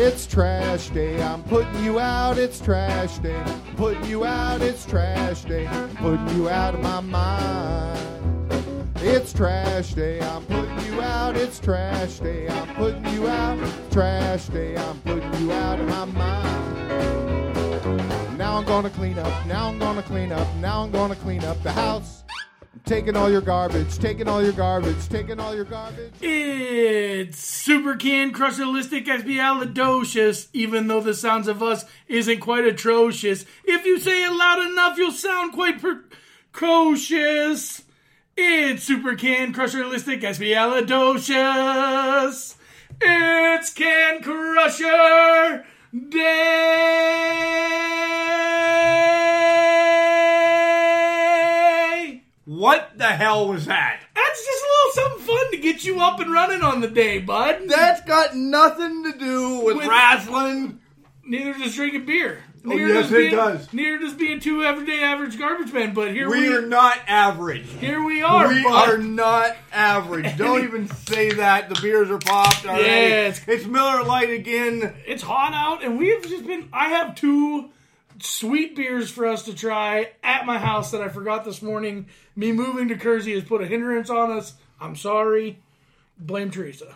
It's trash day. I'm putting you out. It's trash day. Putting you out. It's trash day. Putting you out of my mind. It's trash day. I'm putting you out. It's trash day. I'm putting you out. Trash day. I'm putting you out of my mind. Now I'm gonna clean up. Now I'm gonna clean up. Now I'm gonna clean up the house. Taking all your garbage. Taking all your garbage. Taking all your garbage. It's Super Can crusher Crusherlistic Expialidocious, even though the sounds of us isn't quite atrocious. If you say it loud enough, you'll sound quite precocious. It's Super Can crusher Crusherlistic Expialidocious. It's Can Crusher Day! What the hell was that? That's just a little something fun to get you up and running on the day, bud. That's got nothing to do with, With- wrestling. Neither does drinking beer. Oh, Neither yes, does it being, does. Neither does being two everyday average garbage men. But here we, are. We are not average. here we are. we bud. are not average. Don't even say that. The beers are popped already. Yes. It's Miller Lite again. It's hot out, and we've just been. I have two sweet beers for us to try at my house that I forgot this morning. Me moving to Kersey has put a hindrance on us. I'm sorry. Blame Teresa.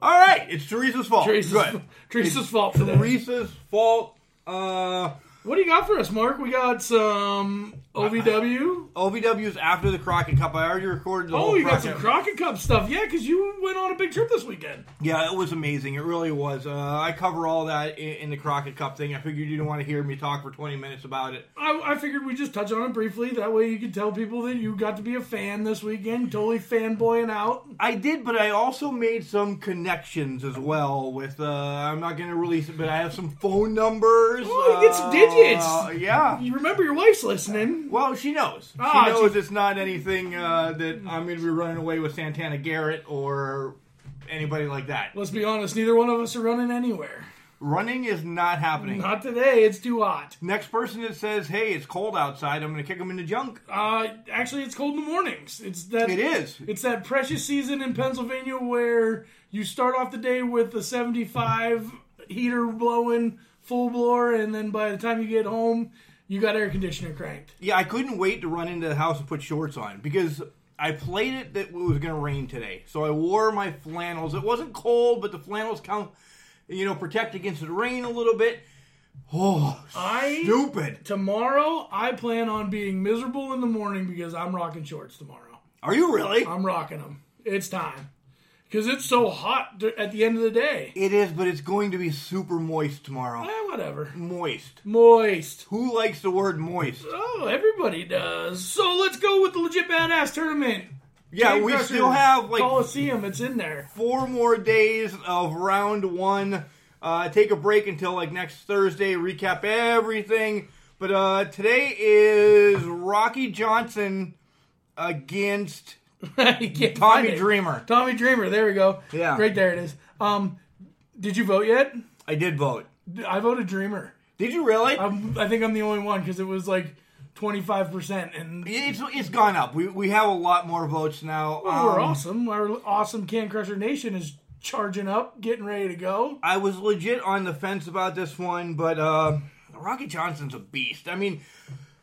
All right, it's Teresa's fault. Teresa's, Good. Teresa's fault for that. Teresa's fault. Uh, What do you got for us, Mark? We got some OVW. OVW is after the Crockett Cup. I already recorded the Oh, whole you got Crockett. some Crockett Cup stuff. Yeah, because you went on a big trip this weekend. Yeah, it was amazing. It really was. Uh, I cover all that in, in the Crockett Cup thing. I figured you didn't want to hear me talk for 20 minutes about it. I, I figured we'd just touch on it briefly. That way you could tell people that you got to be a fan this weekend. Totally fanboying out. I did, but I also made some connections as well with. Uh, I'm not going to release it, but I have some phone numbers. Oh, you get some digits. Uh, yeah. You remember your wife's listening. Well, she knows. Ah, she knows she- it's not anything uh, that I'm going to be running away with Santana Garrett or anybody like that. Let's be honest, neither one of us are running anywhere. Running is not happening. Not today. It's too hot. Next person that says, "Hey, it's cold outside," I'm going to kick them in the junk. Uh, actually, it's cold in the mornings. It's that. It is. It's that precious season in Pennsylvania where you start off the day with a 75 heater blowing full blower, and then by the time you get home, you got air conditioner cranked. Yeah, I couldn't wait to run into the house and put shorts on because I played it that it was going to rain today. So I wore my flannels. It wasn't cold, but the flannels count, you know, protect against the rain a little bit. Oh, I stupid. tomorrow I plan on being miserable in the morning because I'm rocking shorts tomorrow. Are you really? I'm rocking them. It's time because it's so hot at the end of the day. It is, but it's going to be super moist tomorrow. Eh, whatever. Moist. Moist. Who likes the word moist? Oh, everybody does. So let's go with the legit badass tournament. Yeah, King we Crusher still have like Coliseum. It's in there. four more days of round one. Uh, take a break until like next Thursday. Recap everything. But uh, today is Rocky Johnson against You can't find Tommy. Dreamer. Tommy Dreamer. There we go. Yeah. Right there it is. Um, did you vote yet? I did vote. I voted Dreamer. Did you really? I'm, I think I'm the only one because it was like 25 percent, and it's it's gone up. We we have a lot more votes now. We're Um, awesome. Our awesome Can Crusher Nation is charging up, getting ready to go. I was legit on the fence about this one, but uh, Rocky Johnson's a beast. I mean,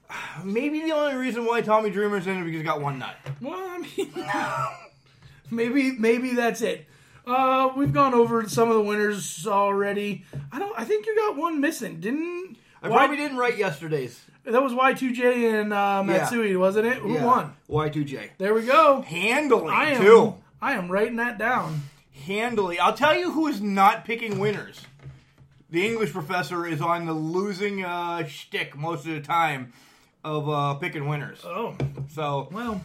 maybe the only reason why Tommy Dreamer's in it because he got one nut. Well, I mean, maybe maybe that's it. Uh, we've gone over some of the winners already. I don't. I think you got one missing, didn't? I Y- probably didn't write yesterday's. That was Y2J and uh, Matsui, wasn't it? Who won? Y2J. There we go. Handily, I am. too. I am writing that down. Handily. I'll tell you who is not picking winners. The English professor is on the losing uh, shtick most of the time of uh, picking winners. Oh So, well,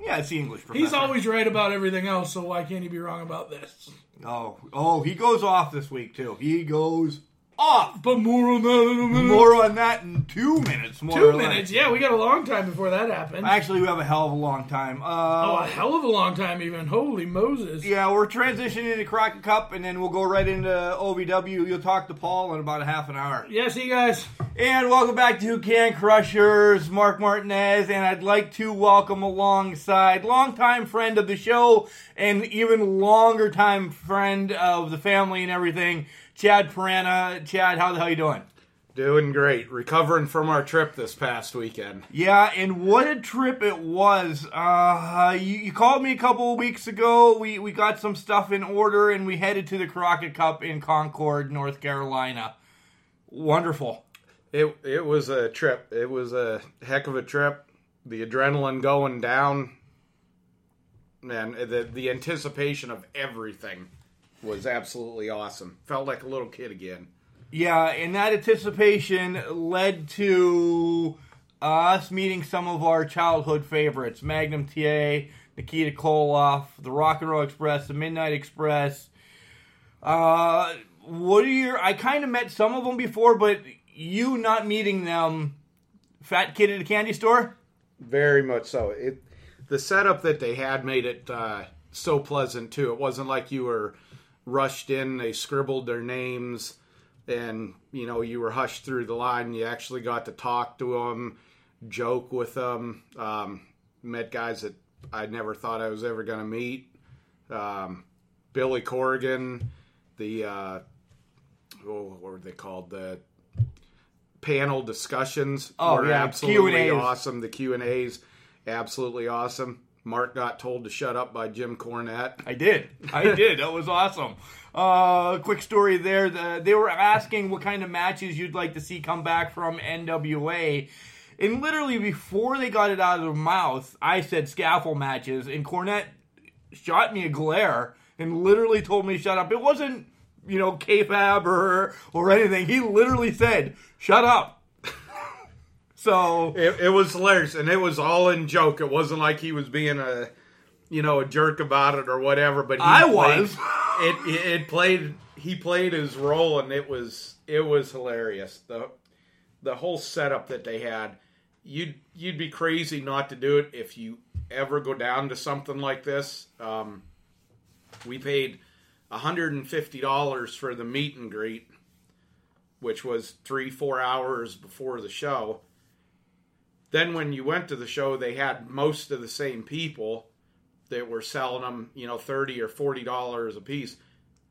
yeah, it's the English professor. he's always right about everything else. So why can't he be wrong about this? Oh, oh, he goes off this week, too. He goes off. But more on that in a minute. More on that in two minutes. More Two or less. minutes. Yeah, we got a long time before that happened. Actually, we have a hell of a long time. oh, Uh, a hell of a long time, even. Holy Moses. yeah, we're transitioning to Crockett Cup, and then we'll go right into OVW. You'll talk to Paul in about a half an hour. Yeah, see you guys. And welcome back to Can Crushers, Mark Martinez, and I'd like to welcome alongside longtime friend of the show and even longer time friend of the family and everything, Chad Piranha. Chad, how the hell you doing? Doing great. Recovering from our trip this past weekend. Yeah, and what a trip it was. Uh, you, you called me a couple of weeks ago. We, we got some stuff in order and we headed to the Crockett Cup in Concord, North Carolina. Wonderful. It it was a trip. It was a heck of a trip. The adrenaline going down, man. The the anticipation of everything was absolutely awesome. Felt like a little kid again. Yeah, and that anticipation led to us meeting some of our childhood favorites Magnum TA, Nikita Koloff, the Rock and Roll Express, the Midnight Express. Uh, what are your. I kind of met some of them before, but you not meeting them, Fat Kid at a candy store? Very much so. It the setup that they had made it uh, so pleasant too. It wasn't like you were rushed in. They scribbled their names, and you know you were hushed through the line. You actually got to talk to them, joke with them. Um, met guys that I never thought I was ever going to meet. Um, Billy Corgan, the uh, oh, what were they called? The panel discussions Oh, were yeah, absolutely Q&As. awesome. The Q and A's absolutely awesome. Mark got told to shut up by Jim Cornette. I did. I did. That was awesome. Uh, quick story there. The, they were asking what kind of matches you'd like to see come back from NWA. And literally before they got it out of their mouth, I said scaffold matches, and Cornette shot me a glare and literally told me to shut up. It wasn't, you know, kayfabe or, or anything. He literally said, shut up. So, It, it was hilarious, and it was all in joke. It wasn't like he was being a, you know, a jerk about it or whatever. But he I played- was. It, it it played. He played his role, and it was it was hilarious. the The whole setup that they had, you'd you'd be crazy not to do it if you ever go down to something like this. Um, we paid hundred and fifty dollars for the meet and greet, which was three four hours before the show then when you went to the show they had most of the same people that were selling them you know 30 or 40 dollars a piece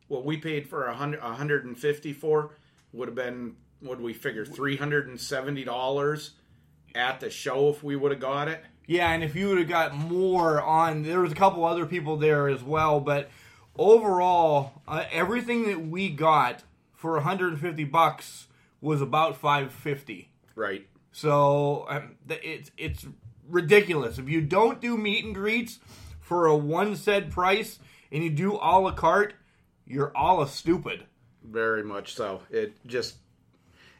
what we paid for a hundred 150 for would have been what do we figure 370 dollars at the show if we would have got it? Yeah, and if you would have got more on, there was a couple other people there as well, but overall, uh, everything that we got for 150 bucks was about 550. right So um, it's it's ridiculous. If you don't do meet and greets for a one set price and you do a la carte, you're all a stupid. very much so it just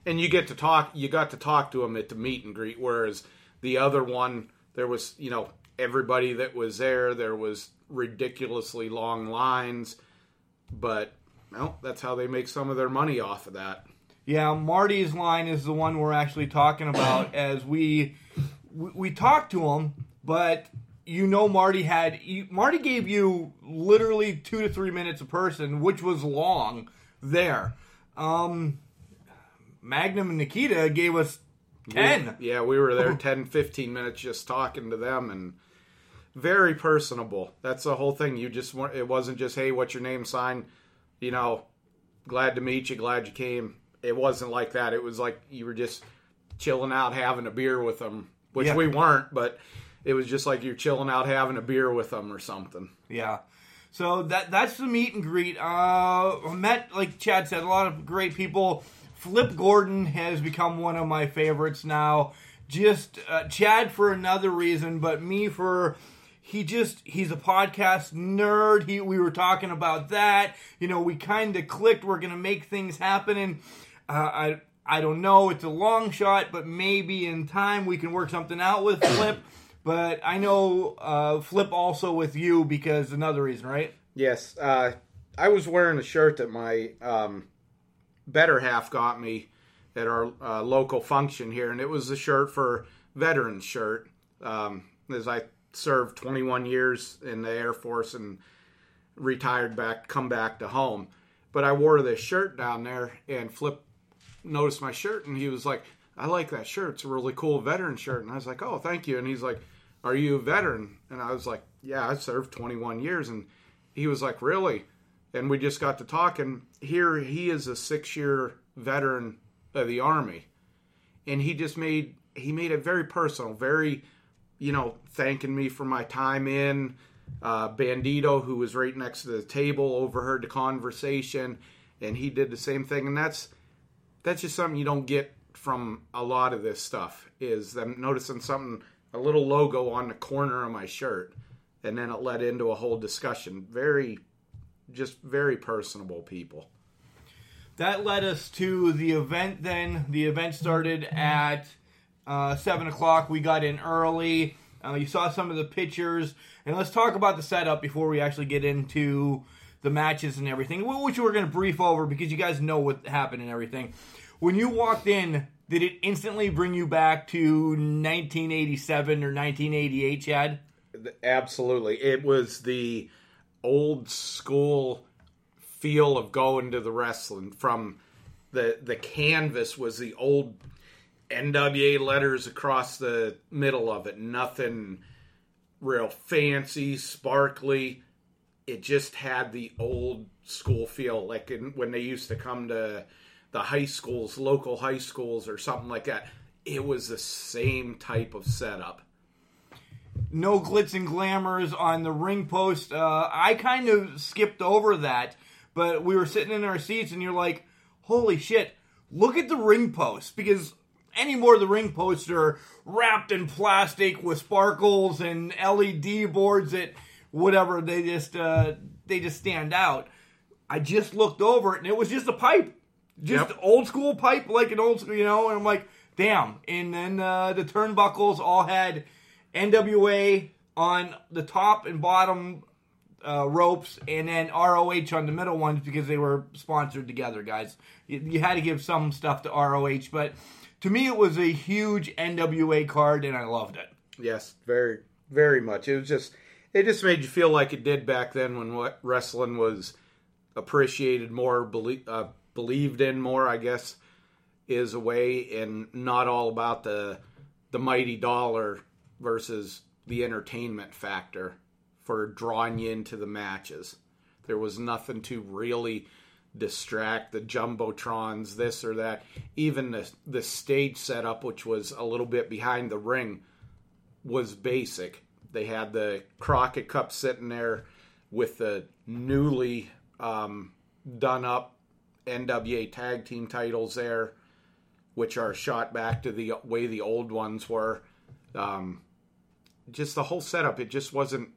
and you get to talk you got to talk to him at the meet and greet whereas the other one there was you know everybody that was there there was ridiculously long lines but well that's how they make some of their money off of that Yeah, Marty's line is the one we're actually talking about as we we, we talked to him, but you know Marty had you, Marty gave you literally 2 to 3 minutes a person, which was long there. Um Magnum and Nikita gave us 10. yeah we were there 10 15 minutes just talking to them and very personable. That's the whole thing. You just weren't it wasn't just hey what's your name? Sign. You know glad to meet you. Glad you came it wasn't like that it was like you were just chilling out having a beer with them which Yeah. we weren't but it was just like you're chilling out having a beer with them or something Yeah. So that that's the meet and greet. Uh, met, like Chad said, a lot of great people. Flip Gordon has become one of my favorites now. Just uh, Chad for another reason, but me for he just he's a podcast nerd. He we were talking about that. You know, we kind of clicked. We're gonna make things happen, and I I don't know. It's a long shot, but maybe in time we can work something out with Flip. But I know uh, Flip also with you because another reason, right? Yes, uh, I was wearing a shirt that my um, better half got me at our uh, local function here, and it was a shirt for veterans shirt. Um, as I served 21 years in the Air Force and retired back, come back to home, but I wore this shirt down there, and Flip noticed my shirt, and he was like, "I like that shirt. It's a really cool veteran shirt." And I was like, "Oh, thank you." And he's like, "Are you a veteran?" And I was like, "Yeah, I served 21 years." And he was like, "Really?" and we just got to talking. Here he is a six year veteran of the army, and he just made he made it very personal, very you know thanking me for my time in. Uh, Bandito, who was right next to the table, overheard the conversation, and he did the same thing. And that's that's just something you don't get from a lot of this stuff. Is them noticing something, a little logo on the corner of my shirt, and then it led into a whole discussion. Very, just very personable people. That led us to the event. Then the event started at uh, seven o'clock. We got in early. Uh, you saw some of the pictures, and let's talk about the setup before we actually get into the matches and everything, which we're going to brief over because you guys know what happened and everything. When you walked in, did it instantly bring you back to 1987 or 1988, Chad? Absolutely. It was the old school feel of going to the wrestling from the the canvas was the old NWA letters across the middle of it. Nothing real fancy, sparkly. It just had the old school feel, like in, when they used to come to the high schools, local high schools, or something like that. It was the same type of setup. no glitz and glamours on the ring post. Uh, I kind of skipped over that, but we were sitting in our seats, and you're like, "Holy shit! Look at the ring post!" Because anymore, the ring posts are wrapped in plastic with sparkles and LED boards that whatever they just uh, they just stand out. I just looked over it, and it was just a pipe, just Yep. old school pipe, like an old school, you know. And I'm like, damn. And then uh, the turnbuckles all had NWA on the top and bottom uh, ropes, and then ROH on the middle ones because they were sponsored together, guys. You, you had to give some stuff to ROH, but to me, it was a huge NWA card, and I loved it. Yes, very, very much. It was just, it just made you feel like it did back then when wrestling was appreciated more, belie- uh, believed in more. I guess is a way, and not all about the the mighty dollar versus the entertainment factor for drawing you into the matches. There was nothing to really distract the jumbotrons, this or that. Even the the stage setup, which was a little bit behind the ring, was basic. They had the Crockett Cup sitting there with the newly um, done up NWA tag team titles there, which are shot back to the way the old ones were. Um, just the whole setup, it just wasn't.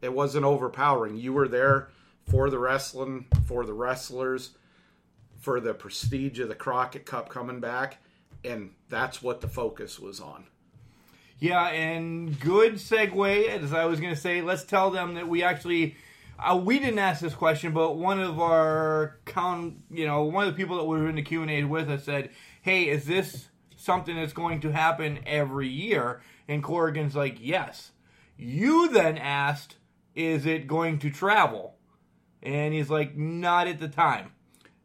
It wasn't overpowering. You were there for the wrestling, for the wrestlers, for the prestige of the Crockett Cup coming back, and that's what the focus was on. Yeah, and good segue. As I was going to say, let's tell them that we actually uh, we didn't ask this question, but one of our count, you know, one of the people that were in the Q and A with us said, "Hey, is this something that's going to happen every year?" And Corgan's like, "Yes." You then asked, "Is it going to travel?" And he's like, "Not at the time."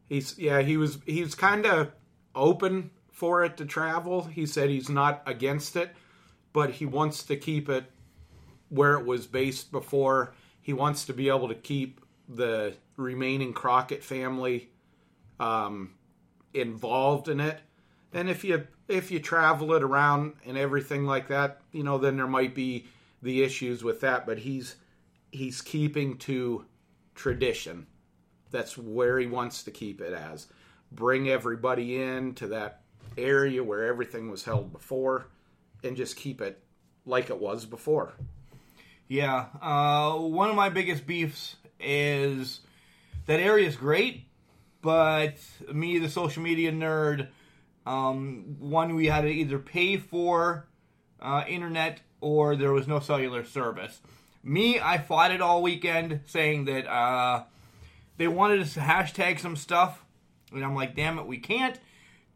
He's yeah, he was he's kind of open for it to travel. He said he's not against it, but he wants to keep it where it was based before. He wants to be able to keep the remaining Crockett family um, involved in it. And if you if you travel it around and everything like that, you know, then there might be the issues with that. But he's he's keeping to tradition. That's where he wants to keep it as. Bring everybody in to that area where everything was held before, and just keep it like it was before. Yeah, uh, one of my biggest beefs is that area is great, but me, the social media nerd, um, one we had to either pay for uh, internet or there was no cellular service. Me, I fought it all weekend, saying that uh, they wanted us to hashtag some stuff, and I'm like, damn it, we can't.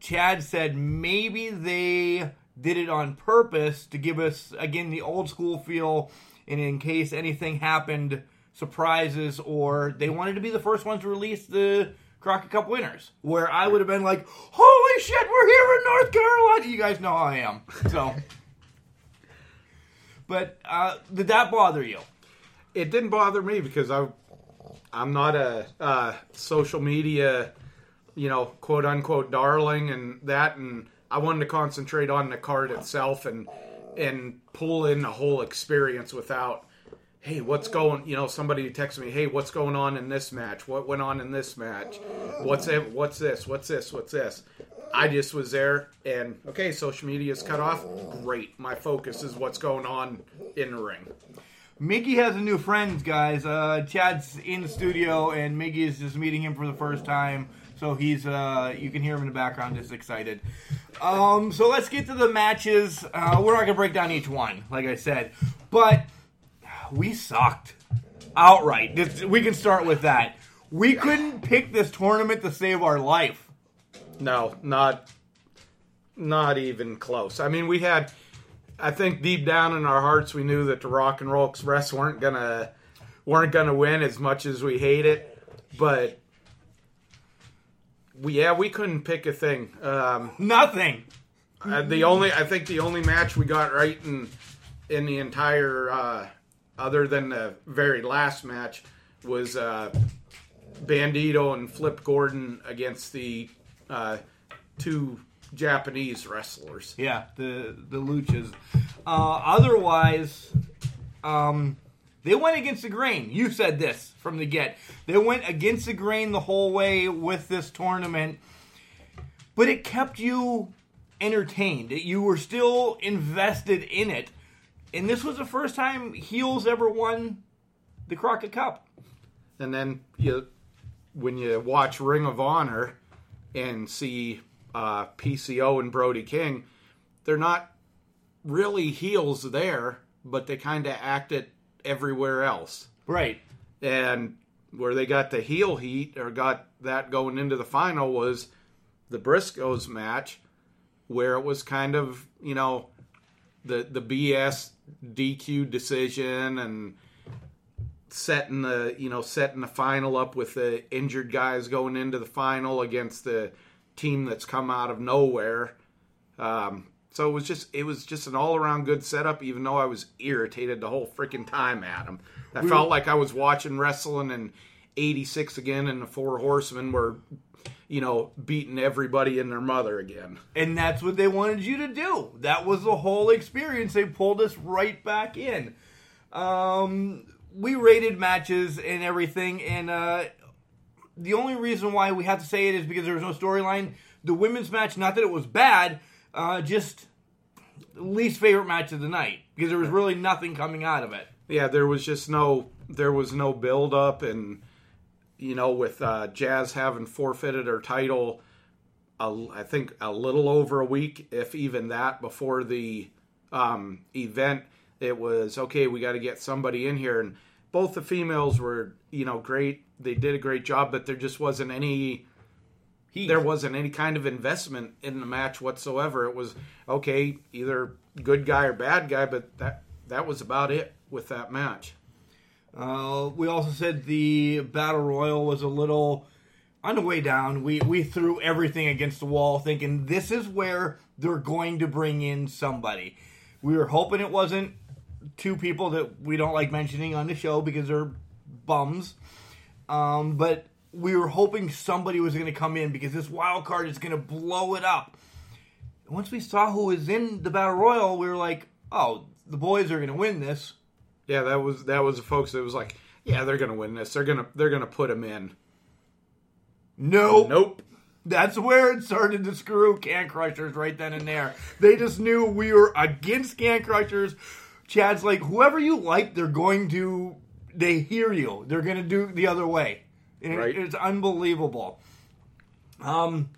Chad said maybe they did it on purpose to give us again the old school feel, and in case anything happened, surprises, or they wanted to be the first ones to release the Crockett Cup winners. Where I would have been like, "Holy shit, we're here in North Carolina!" You guys know how I am, so. But uh, did that bother you? It didn't bother me because I I'm not a uh, social media, you know, quote unquote darling and that, and I wanted to concentrate on the card itself and and pull in the whole experience without, hey, what's going? You know, somebody texts me, hey, what's going on in this match? What went on in this match? What's it? What's this? What's this? What's this? I just was there and okay, social media is cut off. Great. My focus is what's going on in the ring. Mickey has a new friend, guys. Uh, Chad's in the studio, and Mickey is just meeting him for the first time. So he's, uh, you can hear him in the background, just excited. Um, so let's get to the matches. Uh, we're not gonna break down each one, like I said, but we sucked outright. This, we can start with that. We couldn't pick this tournament to save our life. No, not not even close. I mean, we had I think deep down in our hearts we knew that the Rock and Roll Express weren't gonna weren't gonna win as much as we hate it, but we, yeah, we couldn't pick a thing. Um, Nothing. uh, the only I think the only match we got right in in the entire uh, other than the very last match was uh, Bandito and Flip Gordon against the uh, two Japanese wrestlers. Yeah, the the luchas. Uh, otherwise, um, they went against the grain. You said this from the get. They went against the grain the whole way with this tournament, but it kept you entertained. You were still invested in it, and this was the first time heels ever won the Crockett Cup. And then you, when you watch Ring of Honor and see uh, PCO and Brody King, they're not really heels there, but they kind of act it everywhere else. Right. And where they got the heel heat or got that going into the final was the Briscoes match, where it was kind of you know the the BS DQ decision and setting the you know setting the final up with the injured guys going into the final against the team that's come out of nowhere. Um, so it was just it was just an all around good setup. Even though I was irritated the whole freaking time at him, I felt like I was watching wrestling in '86 again, and the Four Horsemen were, you know, beating everybody and their mother again. And that's what they wanted you to do. That was the whole experience. They pulled us right back in. Um, we rated matches and everything, and uh, the only reason why we have to say it is because there was no storyline. The women's match, not that it was bad, uh, just least favorite match of the night because there was really nothing coming out of it. Yeah, there was just no there was no build up, and you know, with uh, Jazz having forfeited her title, a, I think a little over a week, if even that, before the um, event, it was okay. We got to get somebody in here, and both the females were you know great. They did a great job, but there just wasn't any Heat. there wasn't any kind of investment in the match whatsoever. It was okay, either good guy or bad guy, but that that was about it with that match. Uh, we also said the battle royal was a little on the way down. We we threw everything against the wall, thinking this is where they're going to bring in somebody. We were hoping it wasn't two people that we don't like mentioning on the show because they're bums. Um, but we were hoping somebody was going to come in because this wild card is going to blow it up. Once we saw who was in the battle royal, we were like, "Oh, the boys are going to win this." Yeah, that was that was the folks that was like, yeah, they're gonna win this. They're gonna they're gonna put them in. No, Nope. That's where it started to screw Can Crushers right then and there. They just knew we were against Can Crushers. Chad's like, whoever you like, they're going to, they hear you. They're going to do the other way. It- Right. It's unbelievable. Um,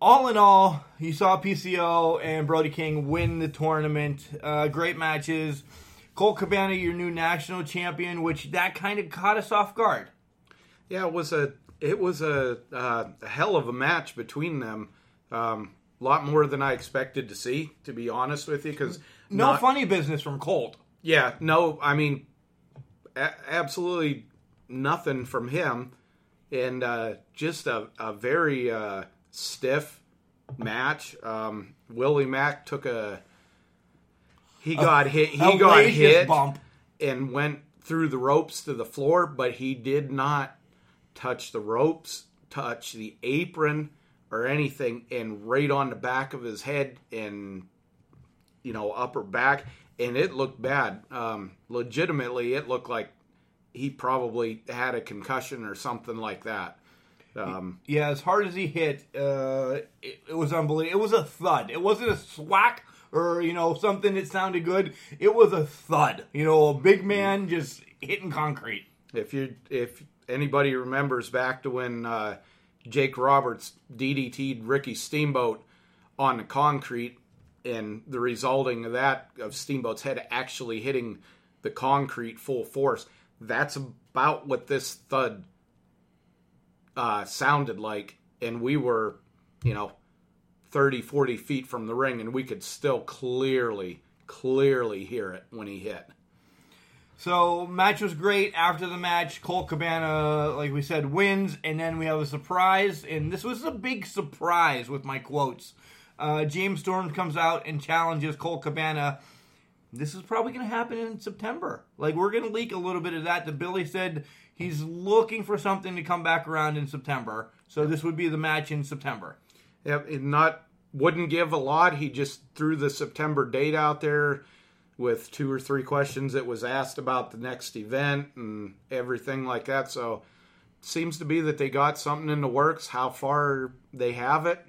all in all, you saw PCO and Brody King win the tournament. Uh, great matches. Colt Cabana, your new national champion, which that kind of caught us off guard. Yeah, it was a it was a, uh, a hell of a match between them. Um, a lot more than I expected to see, to be honest with you. Because No funny business from Colt. Yeah, no, I mean, a- absolutely nothing from him, and uh, just a, a very uh, stiff match. Um, Willie Mack took a he got hit. He got hit bump. and went through the ropes to the floor, but he did not touch the ropes, touch the apron or anything, and right on the back of his head and you know upper back, and it looked bad. Um, legitimately, it looked like he probably had a concussion or something like that. Um, Yeah, as hard as he hit, uh, it, it was unbelievable. It was a thud. It wasn't a swack or you know something that sounded good. It was a thud. You know, a big man just hitting concrete. if you if anybody remembers back to when uh, Jake Roberts DDT'd Ricky Steamboat on the concrete, and the resulting of that of Steamboat's head actually hitting the concrete full force. That's about what this thud uh, sounded like, and we were, you know, 30, 40 feet from the ring, and we could still clearly, clearly hear it when he hit. So match was great. After the match, Colt Cabana, like we said, wins, and then we have a surprise, and this was a big surprise with my quotes. Uh, James Storm comes out and challenges Colt Cabana. This is probably going to happen in September. Like we're going to leak a little bit of that. That Billy said he's looking for something to come back around in September. So this would be the match in September. Yep, it not wouldn't give a lot. He just threw the September date out there with two or three questions that was asked about the next event and everything like that. So seems to be that they got something in the works. How far they have it,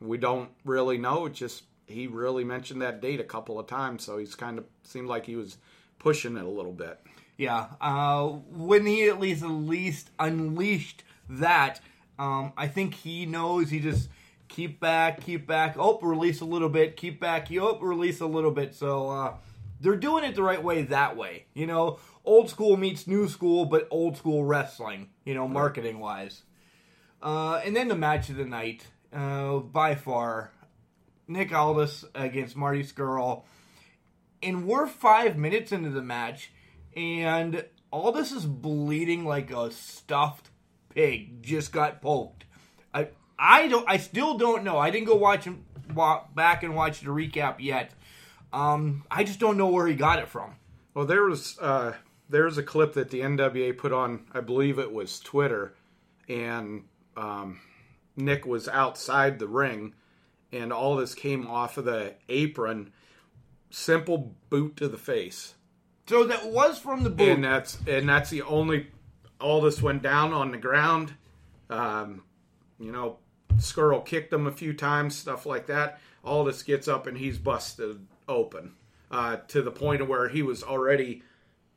we don't really know. It just he really mentioned that date a couple of times, so he's kind of seemed like he was pushing it a little bit. Yeah, uh, when he at least at least unleashed that, um, I think he knows he just keep back, keep back, oh release a little bit, keep back, oh release a little bit. So uh, they're doing it the right way that way. You know, old school meets new school, but old school wrestling. You know, marketing wise. Uh, and then the match of the night, uh, by far, Nick Aldis against Marty Scurll. And we're five minutes into the match, and Aldis is bleeding like a stuffed pig. Just got poked. I I don't. I still don't know. I didn't go watch him wa- back and watch the recap yet. Um, I just don't know where he got it from. Well, there was uh, there was a clip that the NWA put on, I believe it was Twitter, and um, Nick was outside the ring, and Aldis came off of the apron, simple boot to the face, So that was from the boot. and that's and that's the only. Aldis went down on the ground. Um, you know, Scurll kicked him a few times, stuff like that. Aldis gets up and he's busted open uh, to the point of where he was already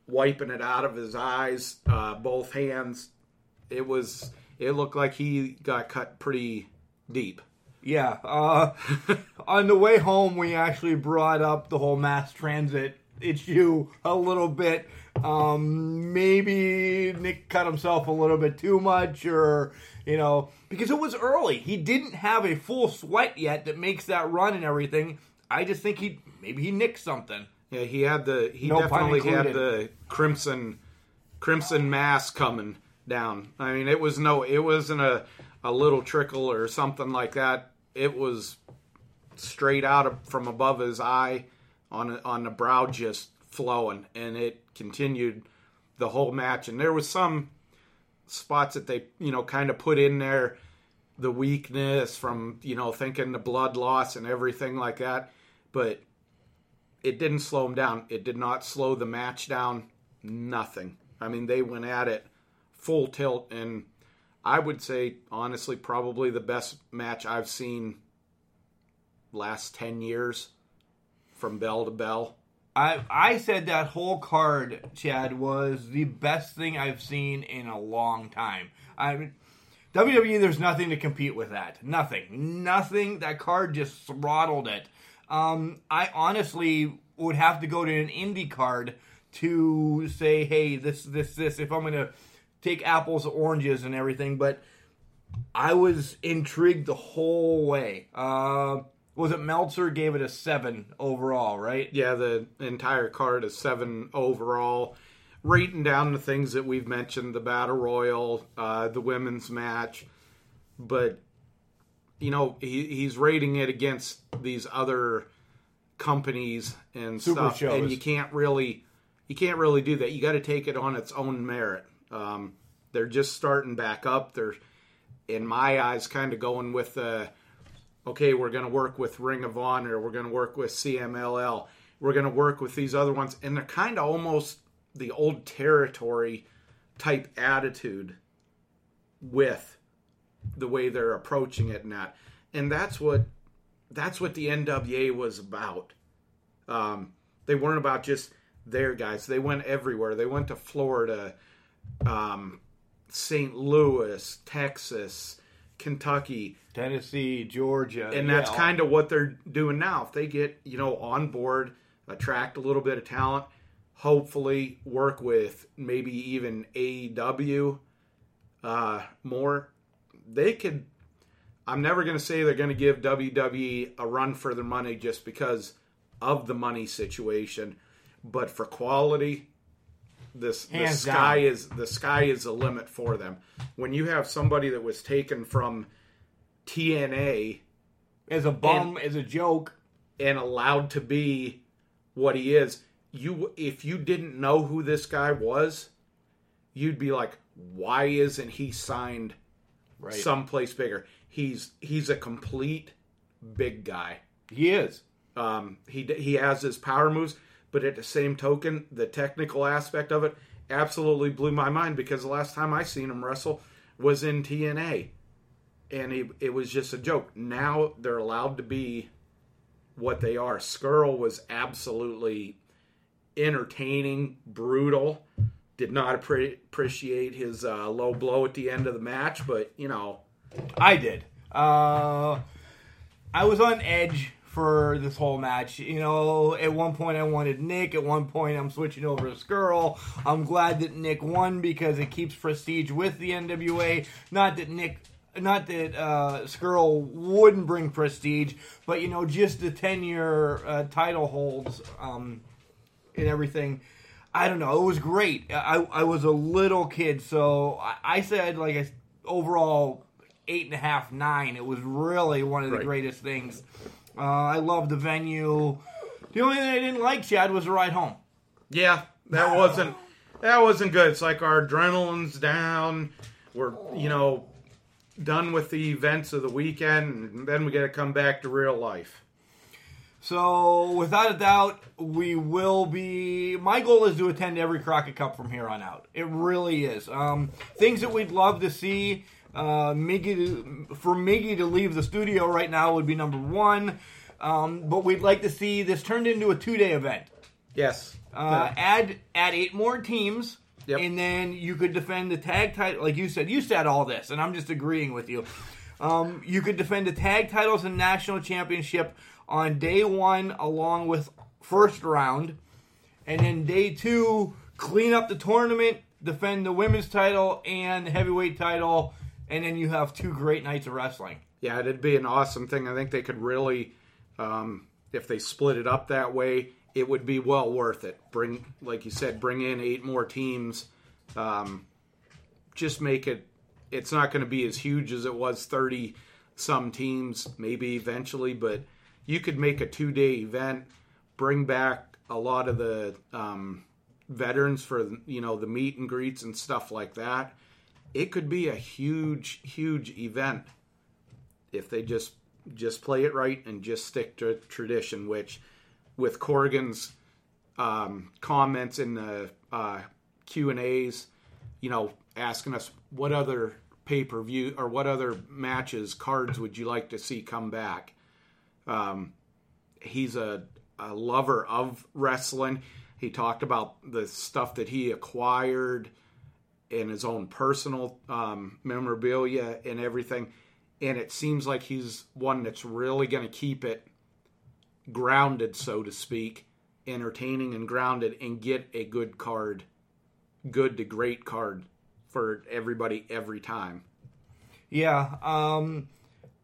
wiping it out of his eyes, uh, both hands. It was. It looked like he got cut pretty deep. Yeah. Uh, on the way home, we actually brought up the whole mass transit issue a little bit. Um, maybe Nick cut himself a little bit too much, or, you know, because it was early. He didn't have a full sweat yet that makes that run and everything. I just think he maybe he nicked something. Yeah, he had the he No definitely had the crimson crimson mask coming down. I mean, it was no, it wasn't a a little trickle or something like that. It was straight out from above his eye on on the brow, just flowing, and it continued the whole match. And there was some spots that they you know kind of put in there the weakness from you know thinking the blood loss and everything like that but it didn't slow him down. It did not slow the match down. Nothing. I mean they went at it full tilt and i would say honestly probably the best match i've seen last 10 years from bell to bell I I said that whole card, Chad, was the best thing I've seen in a long time. I mean, WWE, there's nothing to compete with that. Nothing. Nothing. That card just throttled it. Um, I honestly would have to go to an indie card to say, hey, this, this, this, if I'm going to take apples to oranges and everything, but I was intrigued the whole way. Uh, was it Meltzer gave it a seven overall, right? yeah the entire card is seven overall rating down the things that we've mentioned the battle royal uh, the women's match but you know he, he's rating it against these other companies and Super stuff shows. and you can't really you can't really do that. You got to take it on its own merit. Um, they're just starting back up. They're, in my eyes, kind of going with the, okay, we're going to work with Ring of Honor, we're going to work with CMLL, we're going to work with these other ones, and they're kind of almost the old territory type attitude with the way they're approaching it and that. And that's what that's what the NWA was about. Um, they weren't about just their guys. They went everywhere. They went to Florida, um, St. Louis, Texas, Kentucky, Tennessee, Georgia, and that's kind of what they're doing now. If they get you know on board, attract a little bit of talent, hopefully work with maybe even AEW uh, more, they could. I'm never going to say they're going to give WWE a run for their money just because of the money situation, but for quality, this the sky down. is the sky is the limit for them. When you have somebody that was taken from TNA as a bum, as a joke. and allowed to be what he is, you if you didn't know who this guy was, you'd be like, why isn't he signed Right. someplace bigger? He's he's a complete big guy. He is. Um, he he has his power moves, but at the same token, the technical aspect of it absolutely blew my mind because the last time I seen him wrestle was in TNA, and he, it was just a joke. Now they're allowed to be what they are. Scurll was absolutely entertaining, brutal. Did not appre- appreciate his uh, low blow at the end of the match, but you know, I did. Uh, I was on edge for this whole match. You know, at one point I wanted Nick. At one point I'm switching over to Scurll. I'm glad that Nick won because it keeps prestige with the NWA. Not that Nick. Not that uh, Scurll wouldn't bring prestige, but you know, just the ten-year uh, title holds um, and everything. I don't know. It was great. I, I was a little kid, so I, I said like a overall eight and a half, nine. It was really one of the Right. greatest things. Uh, I love the venue. The only thing I didn't like, Chad, was the ride home. Yeah, that wasn't that wasn't good. It's like our adrenaline's down. We're you know done with the events of the weekend, and then we got to come back to real life. So, without a doubt, we will be. My goal is to attend every Crockett Cup from here on out. It really is. Um, things that we'd love to see. Uh, Miggy to, for Miggy to leave the studio right now would be number one. Um, but we'd like to see this turned into a two day event. Yes. Uh, add add eight more teams, Yep. and then you could defend the tag title. Like you said, you said all this, and I'm just agreeing with you. Um, you could defend the tag titles and national championship on day one, along with first round, and then day two, clean up the tournament, defend the women's title and the heavyweight title, and then you have two great nights of wrestling. Yeah, it'd be an awesome thing. I think they could really, um, if they split it up that way, it would be well worth it. Bring, like you said, bring in eight more teams. Um, just make it. It's not going to be as huge as it was thirty some teams, maybe eventually, but you could make a two day event, bring back a lot of the um, veterans for you know the meet and greets and stuff like that. It could be a huge, huge event if they just just play it right and just stick to tradition. Which, with Corgan's um, comments in the uh, Q and A's, you know, asking us what other pay per view or what other matches cards would you like to see come back. Um, he's a, a lover of wrestling. He talked about the stuff that he acquired and his own personal um, memorabilia and everything. And it seems like he's one that's really going to keep it grounded, so to speak, entertaining and grounded, and get a good card, good to great card for everybody every time. Yeah, um,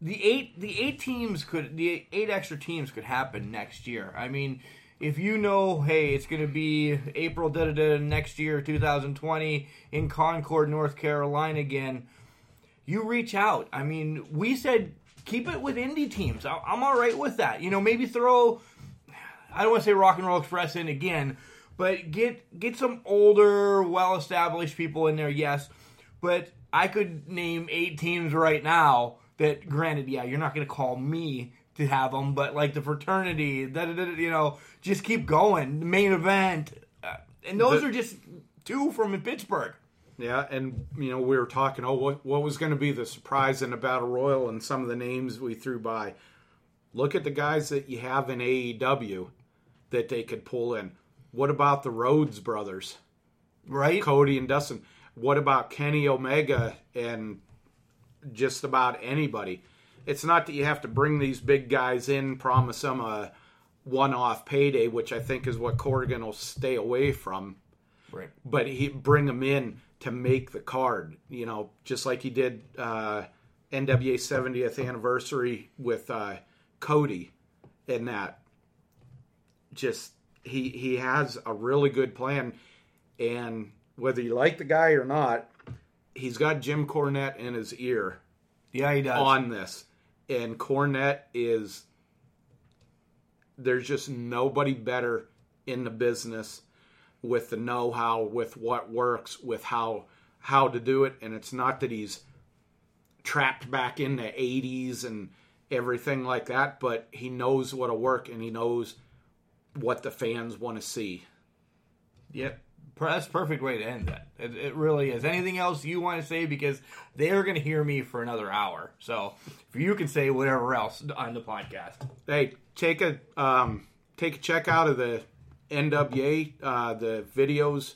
the eight the eight teams could the eight extra teams could happen next year. I mean, if you know, hey, it's going to be April da da da next year, 2020 in Concord, North Carolina again. You reach out. I mean, we said keep it with indie teams. I- I'm all right with that. You know, maybe throw. I don't want to say Rock and Roll Express in again, But get get some older, well established people in there, yes. But I could name eight teams right now that, granted, yeah, you're not going to call me to have them, but like the fraternity, da, da, da, you know, just keep going. The main event, uh, and those The- are just two from Pittsburgh. Yeah, and you know we were talking. Oh, what what was going to be the surprise in the battle royal, and some of the names we threw by. Look at the guys that you have in AEW that they could pull in. What about the Rhodes brothers, Right? Cody and Dustin? What about Kenny Omega and just about anybody? It's not that you have to bring these big guys in, promise them a one-off payday, which I think is what Corgan will stay away from Right. but he bring them in to make the card. You know, just like he did uh, NWA 70th anniversary with uh, Cody, and that. Just he he has a really good plan, and whether you like the guy or not, he's got Jim Cornette in his ear Yeah, he does. on this, and Cornette is. There's just nobody better in the business with the know-how, with what works, with how how to do it, and it's not that he's trapped back in the '80s and everything like that, but he knows what'll work and he knows what the fans want to see. Yep. That's perfect way to end that. It, it really is. Anything else you want to say? Because they're going to hear me for another hour. So if you can say whatever else on the podcast. hey, take a um, take a check out of the NWA, uh, the videos,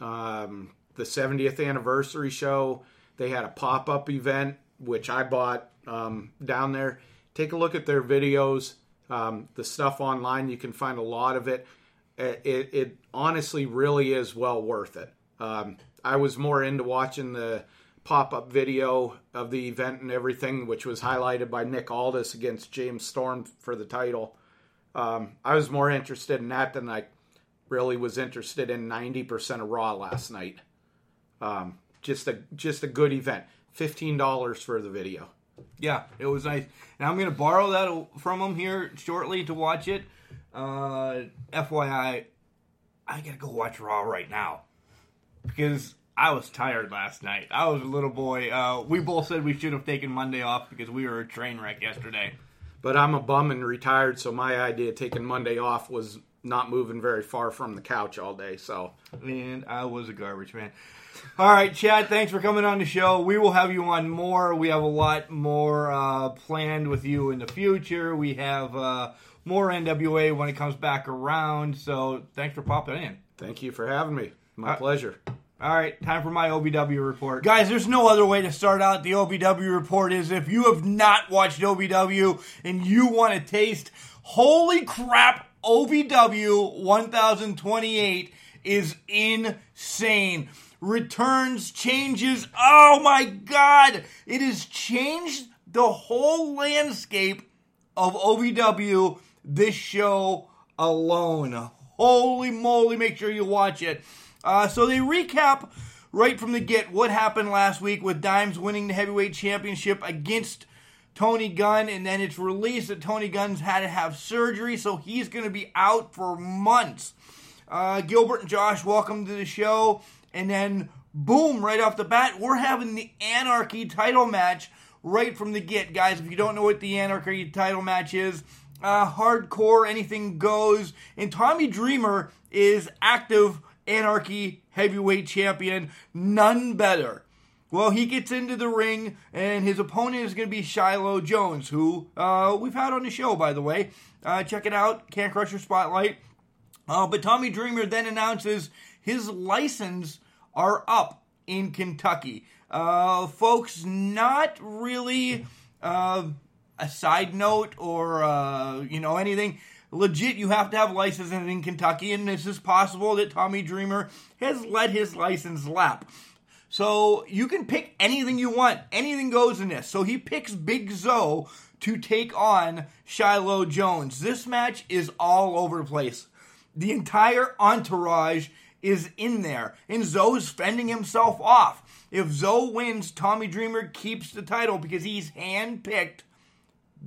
um, the 70th anniversary show. They had a pop up event which I bought um, down there. Take a look at their videos. Um, the stuff online, you can find a lot of it. It, it, honestly really is well worth it. Um, I was more into watching the pop up video of the event and everything, which was highlighted by Nick Aldis against James Storm for the title. Um, I was more interested in that than I really was interested in 90% of Raw last night. Um, just a just a good event. Fifteen dollars for the video. Yeah, it was nice. And I'm going to borrow that from him here shortly to watch it. Uh, FYI, I got to go watch Raw right now because I was tired last night. I was a little boy. Uh, we both said we should have taken Monday off because we were a train wreck yesterday. But I'm a bum and retired, so my idea of taking Monday off was not moving very far from the couch all day. So And I was a garbage man. All right, Chad, thanks for coming on the show. We will have you on more. We have a lot more uh, planned with you in the future. We have uh, more NWA when it comes back around. So thanks for popping in. thank you for having me. My Uh, pleasure. All right, time for my OVW report. Guys, there's no other way to start out the OVW report is if you have not watched OVW and you want to taste holy crap, OVW 1028 is insane. Returns, changes, oh my god! It has changed the whole landscape of OVW this show alone. Holy moly, make sure you watch it. Uh, so they recap right from the get what happened last week with Dimes winning the heavyweight championship against Tony Gunn, and then it's released that Tony Gunn's had to have surgery, so he's going to be out for months. Uh, Gilbert and Josh, welcome to the show. And then, boom, right off the bat, we're having the Anarchy title match right from the get. Guys, if you don't know what the Anarchy title match is, uh, hardcore, anything goes. And Tommy Dreamer is active Anarchy heavyweight champion, none better. Well, he gets into the ring, and his opponent is going to be Shiloh Jones, who uh, we've had on the show, by the way. Uh, check it out, Can't Crush Crusher Spotlight. Uh, but Tommy Dreamer then announces his license are up in Kentucky. Uh, folks, not really uh, a side note or uh, you know anything. Legit, you have to have license in Kentucky, and this is possible that Tommy Dreamer has let his license lap. So you can pick anything you want. Anything goes in this. So he picks Big Zoe to take on Shiloh Jones. This match is all over the place. The entire entourage is in there, and Zoe's fending himself off. If Zoe wins, Tommy Dreamer keeps the title because he's handpicked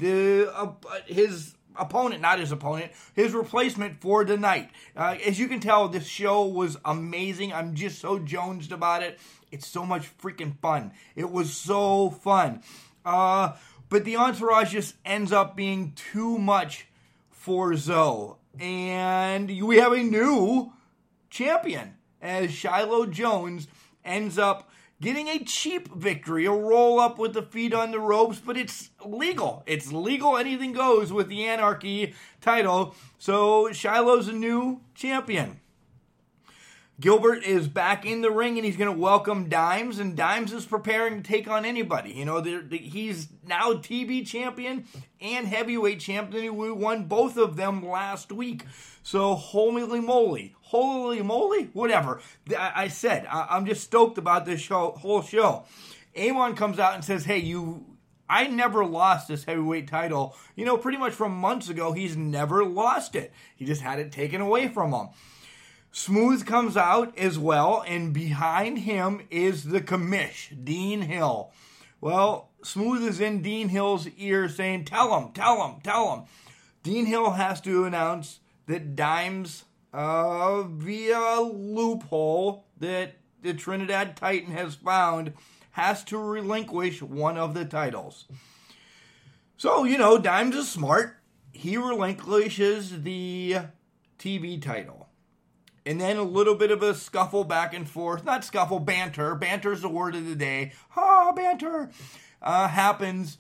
the uh, his opponent, not his opponent, his replacement for the night. Uh, as you can tell, this show was amazing. I'm just so jonesed about it. It's so much freaking fun. It was so fun. Uh, but the entourage just ends up being too much for Zoe. And we have a new champion as Shiloh Jones ends up getting a cheap victory, a roll up with the feet on the ropes, but it's legal. It's legal, anything goes with the Anarchy title. So Shiloh's a new champion. Gilbert is back in the ring and he's going to welcome Dimes, and Dimes is preparing to take on anybody. You know, he's now TV champion and heavyweight champion. We won both of them last week. So, holy moly, holy moly, whatever. I, I said, I, I'm just stoked about this show, whole show. Amon comes out and says, Hey, you I never lost this heavyweight title. You know, pretty much from months ago, he's never lost it. He just had it taken away from him. Smooth comes out as well, and behind him is the commish, Dean Hill. Well, Smooth is in Dean Hill's ear saying, Tell him, tell him, tell him. Dean Hill has to announce that Dimes, uh, via loophole that the Trinidad Titan has found, has to relinquish one of the titles. So, you know, Dimes is smart. He relinquishes the TV title. And then a little bit of a scuffle back and forth. Not scuffle, banter. Banter is the word of the day. Ah, banter. Uh, happens.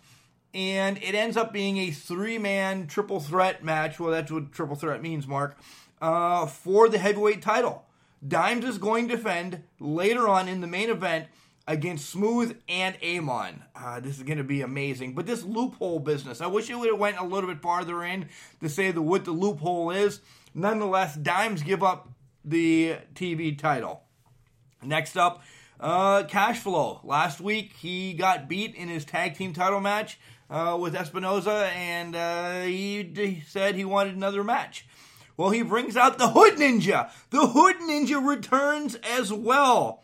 And it ends up being a three man triple threat match. Well, that's what triple threat means, Mark. Uh, for the heavyweight title. Dimes is going to defend later on in the main event against Smooth and Amon. Uh, this is going to be amazing. But this loophole business, I wish it would have went a little bit farther in to say the what the loophole is. Nonetheless, Dimes give up the TV title. Next up, uh, Cash Flow. Last week, he got beat in his tag team title match uh, with Espinoza, and uh, he, he said he wanted another match. Well, he brings out the Hood Ninja. The Hood Ninja returns as well.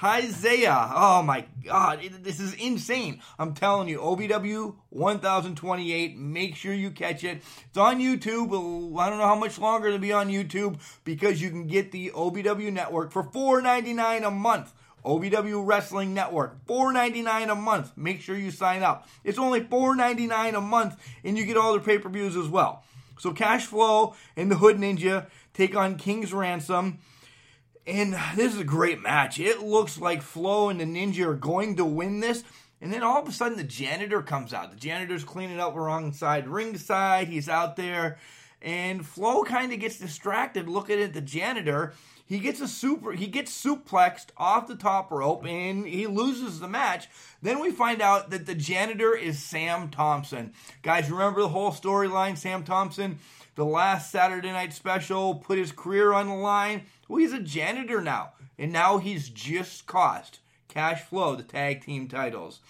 Isaiah. Oh my God, it- this is insane. I'm telling you, OVW 1028. Make sure you catch it. It's on YouTube. I don't know how much longer it'll be on YouTube because you can get the OVW network for $4.99 a month. OVW Wrestling Network, $4.99 a month. Make sure you sign up. It's only $4.99 a month, and you get all the pay per views as well. So, Cash Flow and the Hood Ninja take on King's Ransom. And this is a great match. It looks like Flo and the Ninja are going to win this. And then all of a sudden, the janitor comes out. The janitor's cleaning up wrong side ringside. He's out there. And Flo kind of gets distracted looking at the janitor. He gets a super he gets suplexed off the top rope and he loses the match. Then we find out that the janitor is Sam Thompson. Guys, remember the whole storyline? Sam Thompson, the last Saturday night special, put his career on the line. Well, he's a janitor now. And now he's just cost Cash Flow the tag team titles.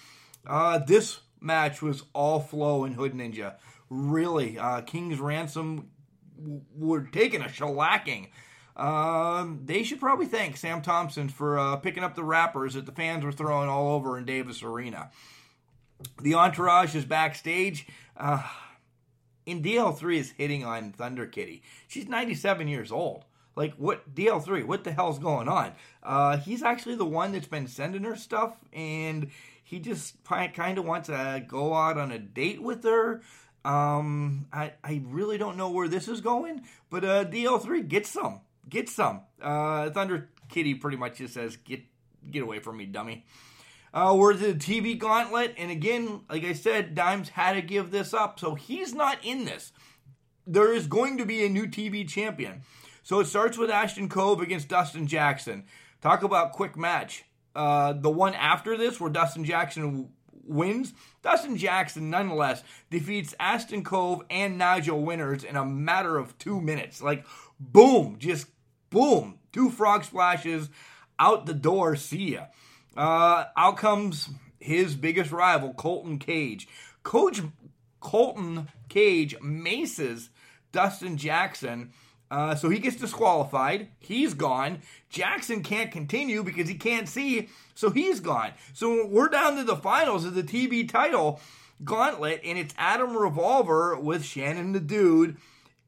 Uh, this match was all Flow and Hood Ninja. Really, uh, King's Ransom w- were taking a shellacking. Um, they should probably thank Sam Thompson for uh, picking up the wrappers that the fans were throwing all over in Davis Arena. The entourage is backstage. Uh, and DL3 is hitting on Thunder Kitty. She's 97 years old. Like, what, DL3, what the hell's going on? Uh, he's actually the one that's been sending her stuff, and he just kind of wants to go out on a date with her. Um, I, I really don't know where this is going, but uh, DL3, gets some. Get some. Uh, Thunder Kitty pretty much just says, get, get away from me, dummy. Uh, we're the TV gauntlet, and again, like I said, Dimes had to give this up, so he's not in this. There is going to be a new TV champion. So it starts with Ashton Cove against Dustin Jackson. Talk about quick match. Uh, the one after this, where Dustin Jackson w- wins, Dustin Jackson nonetheless defeats Ashton Cove and Nigel Winners in a matter of two minutes. Like, boom, just boom, two frog splashes out the door. See ya. Uh, out comes his biggest rival, Colton Cage. Coach Colton Cage maces Dustin Jackson. Uh, so he gets disqualified. He's gone. Jackson can't continue because he can't see, so he's gone. So we're down to the finals of the TV title, gauntlet, and it's Adam Revolver with Shannon the Dude,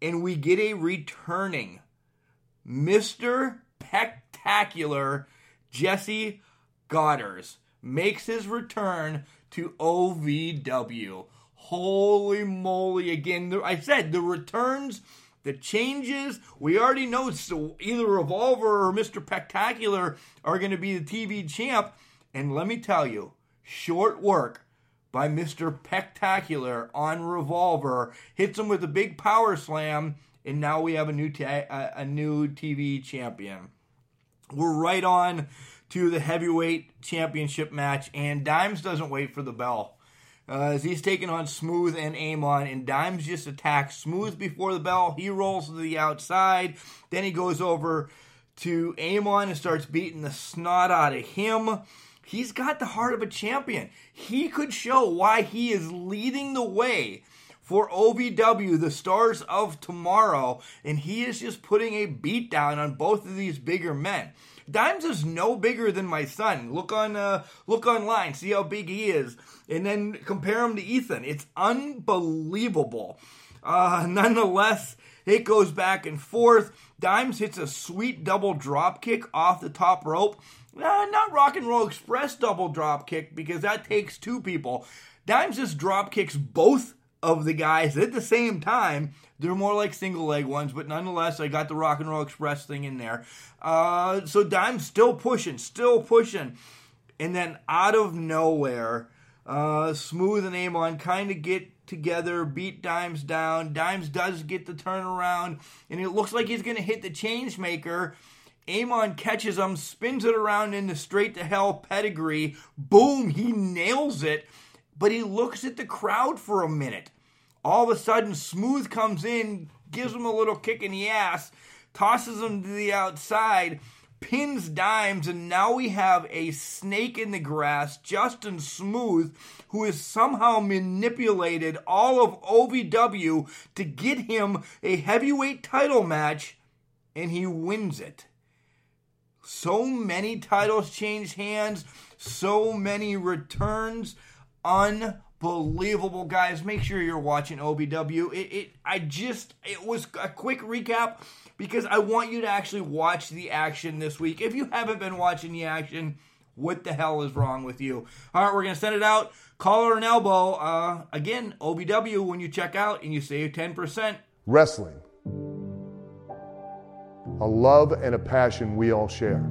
and we get a returning Mr. Spectacular Jessie Godderz makes his return to OVW. Holy moly! Again, I said the returns, the changes. We already know so either Revolver or Mr. Spectacular are going to be the TV champ. And let me tell you, short work by Mr. Spectacular on Revolver hits him with a big power slam, and now we have a new ta- a, new TV champion. We're right on to the heavyweight championship match, and Dimes doesn't wait for the bell. Uh, as he's taking on Smooth and Amon, and Dimes just attacks Smooth before the bell. He rolls to the outside. Then he goes over to Amon and starts beating the snot out of him. He's got the heart of a champion. He could show why he is leading the way for OVW, the stars of tomorrow, and he is just putting a beat down on both of these bigger men. Dimes is no bigger than my son. Look on uh, look online, see how big he is, and then compare him to Ethan. It's unbelievable. Uh, nonetheless, it goes back and forth. Dimes hits a sweet double drop kick off the top rope. Uh, not Rock and Roll Express double drop kick because that takes two people. Dimes just drop kicks both of the guys at the same time. They're more like single leg ones, but nonetheless, I got the Rock and Roll Express thing in there. Uh, so Dime's still pushing, still pushing. And then out of nowhere, uh, Smooth and Amon kind of get together, beat Dimes down. Dimes does get the turnaround, and it looks like he's going to hit the Changemaker. Amon catches him, spins it around in the straight to hell pedigree. Boom, he nails it, but he looks at the crowd for a minute. All of a sudden, Smooth comes in, gives him a little kick in the ass, tosses him to the outside, pins Dimes, and now we have a snake in the grass, Justin Smooth, who has somehow manipulated all of OVW to get him a heavyweight title match, and he wins it. So many titles change hands, so many returns. Unbelievable, guys. Make sure you're watching OVW. It, it I just it was a quick recap because I want you to actually watch the action this week. If you haven't been watching the action, what the hell is wrong with you? All right, we're gonna send it out. Collar and elbow. Uh, again, OBW when you check out and you save ten percent. Wrestling. A love and a passion we all share.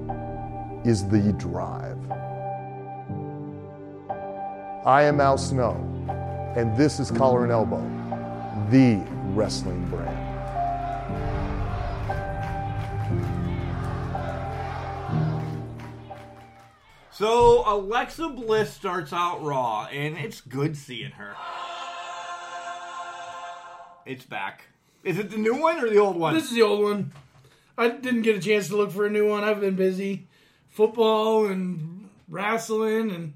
is the drive. I am Al Snow, and this is Collar and Elbow, the wrestling brand. So Alexa Bliss starts out Raw, and it's good seeing her. It's back. Is it the new one or the old one? This is the old one. I didn't get a chance to look for a new one. I've been busy, football and wrestling, and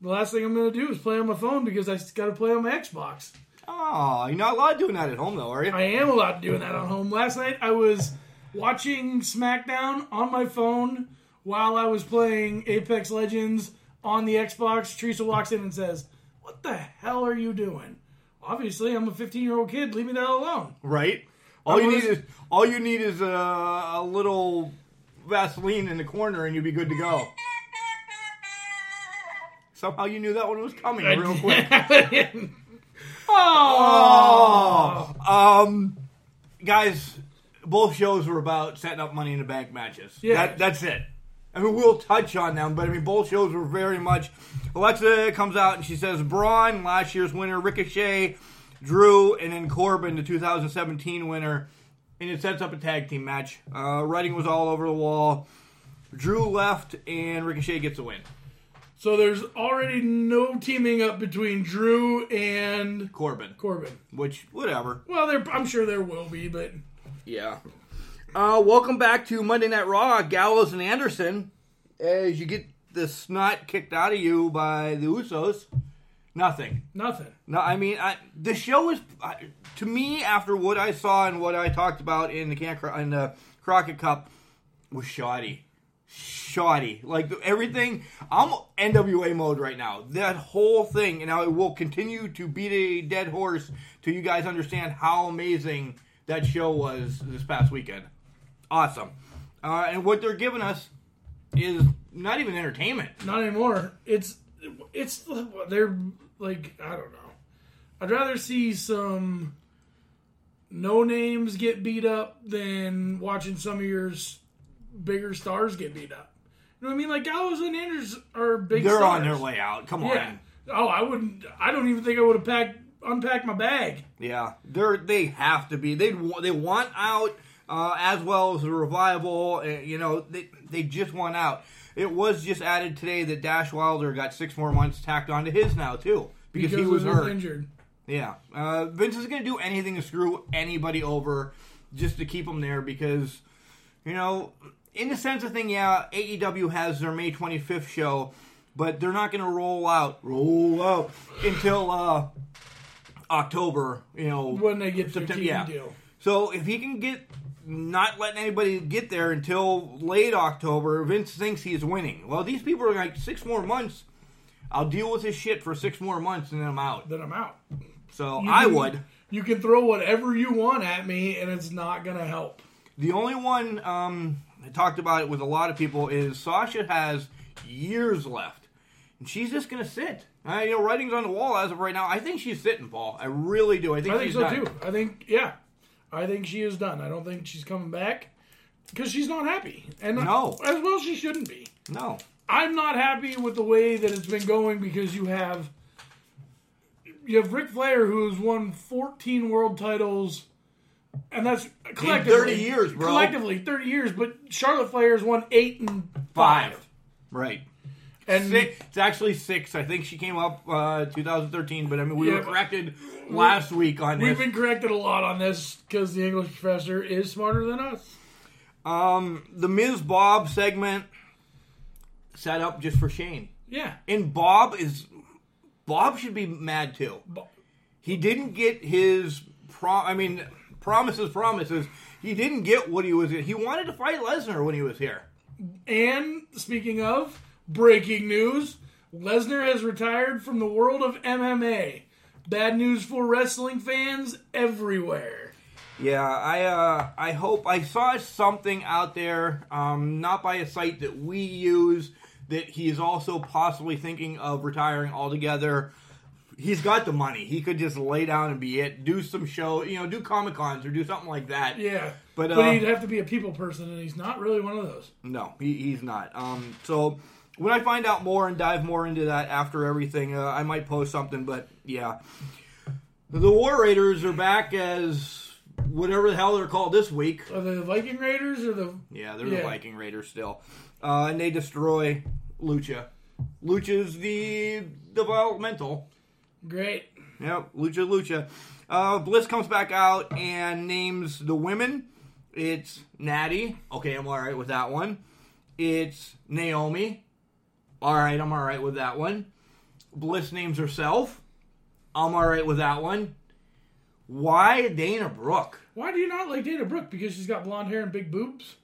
the last thing I'm going to do is play on my phone because I got to play on my Xbox. Oh, you're not allowed doing that at home, though, are you? I am allowed doing that at home. Last night I was watching SmackDown on my phone while I was playing Apex Legends on the Xbox. Teresa walks in and says, "What the hell are you doing?" Obviously, I'm a 15 year old kid. Leave me the hell alone. right. All I you was- need is all you need is a, a little Vaseline in the corner, and you'd be good to go. Somehow you knew that one was coming real quick. oh, Um, guys, both shows were about setting up Money in the Bank matches. Yeah. That, that's it. I mean, we'll touch on them, but I mean, both shows were very much. Alexa comes out and she says Braun, last year's winner, Ricochet, Drew, and then Corbin, the 2017 winner, and it sets up a tag team match. Uh, writing was all over the wall. Drew left, and Ricochet gets a win. So there's already no teaming up between Drew and Corbin, Corbin. which whatever. Well, there I'm sure there will be, but Yeah. Uh, welcome back to Monday Night Raw, Gallows and Anderson. As you get the snot kicked out of you by the Usos, nothing. nothing. No, I mean, I, the show is I- to me after what I saw and what I talked about in the can in the Crockett Cup was shoddy, shoddy. Like everything, I'm NWA mode right now. That whole thing, and I will continue to beat a dead horse till you guys understand how amazing that show was this past weekend. Awesome, uh, and what they're giving us is not even entertainment. Not anymore. It's it's they're like I don't know. I'd rather see some no names get beat up than watching some of your bigger stars get beat up. You know what I mean? Like Gallows and Anders are big. They're stars. on their way out. Come on. Oh, I wouldn't. I don't even think I would have packed unpacked my bag. Yeah, they're they have to be. They they want out uh, as well as the revival. Uh, you know, they they just want out. It was just added today that Dash Wilder got six more months tacked onto his now too because, he was hurt. injured. Yeah, uh, Vince is going to do anything to screw anybody over just to keep them there because you know, in the sense of thing, yeah, AEW has their May 25th show, but they're not going to roll out roll out until uh, October. You know, when they get September, yeah. deal. So if he can get not letting anybody get there until late October, Vince thinks he's winning. Well, these people are like six more months. I'll deal with this shit for six more months and then I'm out. Then I'm out. So You I can- would. You can throw whatever you want at me, and it's not gonna help. The only one um, I talked about it with a lot of people is Sasha has years left, and she's just gonna sit. Uh, you know, writing's on the wall as of right now. I think she's sitting, Paul. I really do. I think, I think she's so done. too. I think yeah, I think she is done. I don't think she's coming back because she's not happy, and No. as well she shouldn't be. No, I'm not happy with the way that it's been going because you have you have Ric Flair who has won 14 world titles, and that's collectively 30 years, bro. Collectively 30 years, but Charlotte Flair has won eight and five. five. Right. And Six, it's actually six. I think she came up uh, 2013, but I mean we Yeah, were corrected last week on we've this. been corrected a lot on this because the English professor is smarter than us. Um, the Ms. Bob segment set up just for Shane, Yeah. and Bob is Bob should be mad too. He didn't get his pro. I mean, promises, promises. He didn't get what he was. He wanted to fight Lesnar when he was here. And speaking of breaking news, Lesnar has retired from the world of MMA. Bad news for wrestling fans everywhere. Yeah, I uh, I hope I saw something out there, um, not by a site that we use, that he is also possibly thinking of retiring altogether. He's got the money; he could just lay down and be it. Do some show, you know, do comic cons or do something like that. Yeah. But, But, uh, he'd have to be a people person, and he's not really one of those. No, he, he's not. Um, so when I find out more and dive more into that after everything, uh, I might post something. But yeah, the War Raiders are back as whatever the hell they're called this week. Are they the Viking Raiders or the. Yeah, they're the Viking Raiders still, uh, and they destroy Lucha. Lucha's the developmental. Great. Yep, Lucha Lucha. Uh, Bliss comes back out and names the women. It's Natty. Okay, I'm all right with that one. It's Naomi. All right, I'm all right with that one. Bliss names herself. I'm all right with that one. Why Dana Brooke? Why do you not like Dana Brooke? Because she's got blonde hair and big boobs?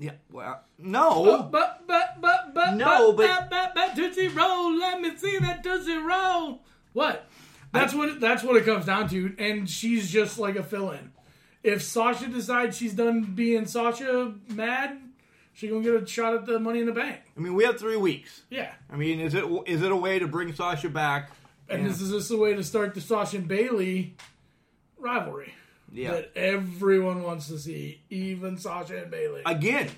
Yeah, well, no. But, but, but, but, No, but- but, but, but, Tootsie Roll, let me see that Tootsie Roll. What? That's what it, that's what it comes down to, and she's just like a fill-in. If Sasha decides she's done being Sasha mad, she gonna get a shot at the Money in the Bank. I mean, we have three weeks. Yeah, I mean, is it is it a way to bring Sasha back? and this is just a way to start the Sasha and Bayley rivalry Yeah. that everyone wants to see, even Sasha and Bayley. again,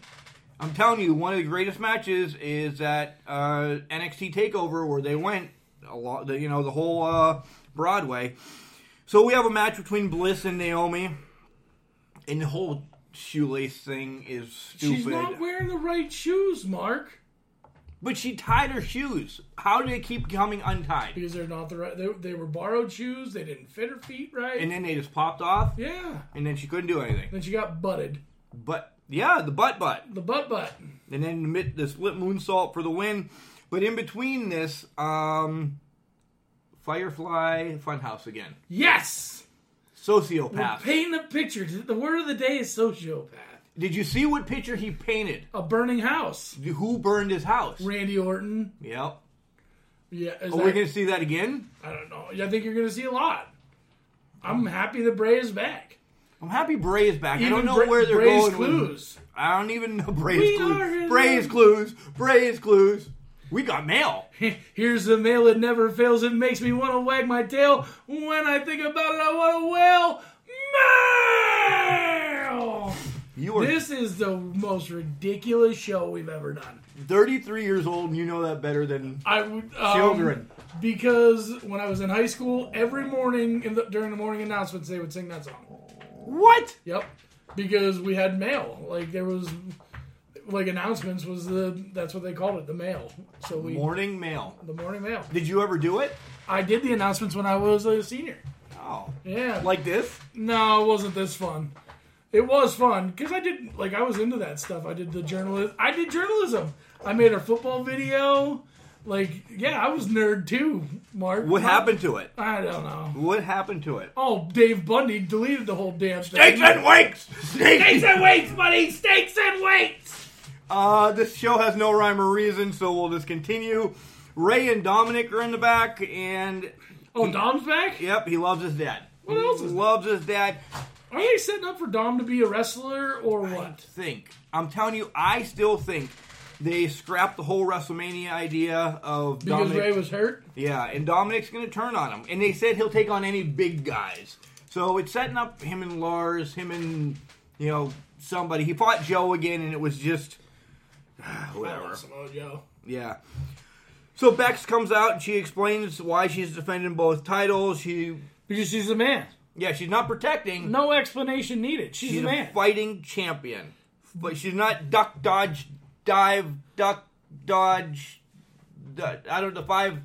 I'm telling you, one of the greatest matches is that uh, NXT Takeover where they went a lot, the, you know, the whole uh, Broadway. So we have a match between Bliss and Naomi, and the whole shoelace thing is stupid. she's not wearing the right shoes, Mark. But she tied her shoes. How do they keep coming untied? because they're not the right. They, they were borrowed shoes. They didn't fit her feet right. And then they just popped off, yeah. and then she couldn't do anything. Then she got butted. But yeah, the butt butt. The butt butt. and then admit the split moonsault for the win. But in between this, um, Firefly Funhouse again. Yes. Sociopath. Paint the picture. The word of the day is sociopath. Did you see what picture he painted? A burning house. Who burned his house? Randy Orton. Yep. Yeah. Is Are we going to see that again? I don't know. I think you're going to see a lot. I'm happy that Bray is back. I'm happy Bray is back. I don't know Bra- where they're Bray's going. with- clues. I don't even know Bray's We clues. Bray's clues. Bray's clues. We got mail. Here's the mail that never fails. It makes me want to wag my tail. When I think about it, I want to wail. Mail! You are This is the most ridiculous show we've ever done. 33 years old and you know that better than I would um, children. because when I was in high school, every morning in the, during the morning announcements, they would sing that song. what? Yep, because we had mail. Like there was, like announcements was the that's what they called it, the mail. So we Morning mail. the morning mail. Did you ever do it? I did the announcements when I was a senior. Oh. Yeah, Like this? no, it wasn't this fun. It was fun because I did like I was into that stuff. I did the journalism. I did journalism. I made a football video. Like yeah, I was nerd too. Mark, What happened to it? I don't know. What happened to it? Oh, Dave Bundy deleted the whole damn thing. Steaks and wakes! Steaks Steaks and weights, buddy. Steaks and weights. Uh, this show has no rhyme or reason, so we'll just continue. Ray and Dominic are in the back, and Oh, Dom's back. yep, he loves his dad. What else is Loves his dad. Are they setting up for Dom to be a wrestler or I what? think. I'm telling you, I still think they scrapped the whole WrestleMania idea of Because Dominic. Ray was hurt. Yeah, and Dominic's going to turn on him. And they said he'll take on any big guys. So it's setting up him and Lars, him and, you know, somebody. He fought Joe again, and it was just. whatever. Samoa Joe. Yeah. So Bex comes out and she explains why she's defending both titles. She, Because she's a man. Yeah, she's not protecting. No explanation needed. She's, she's a man. fighting champion, but she's not duck, dodge, dive, duck, dodge. Out of the five,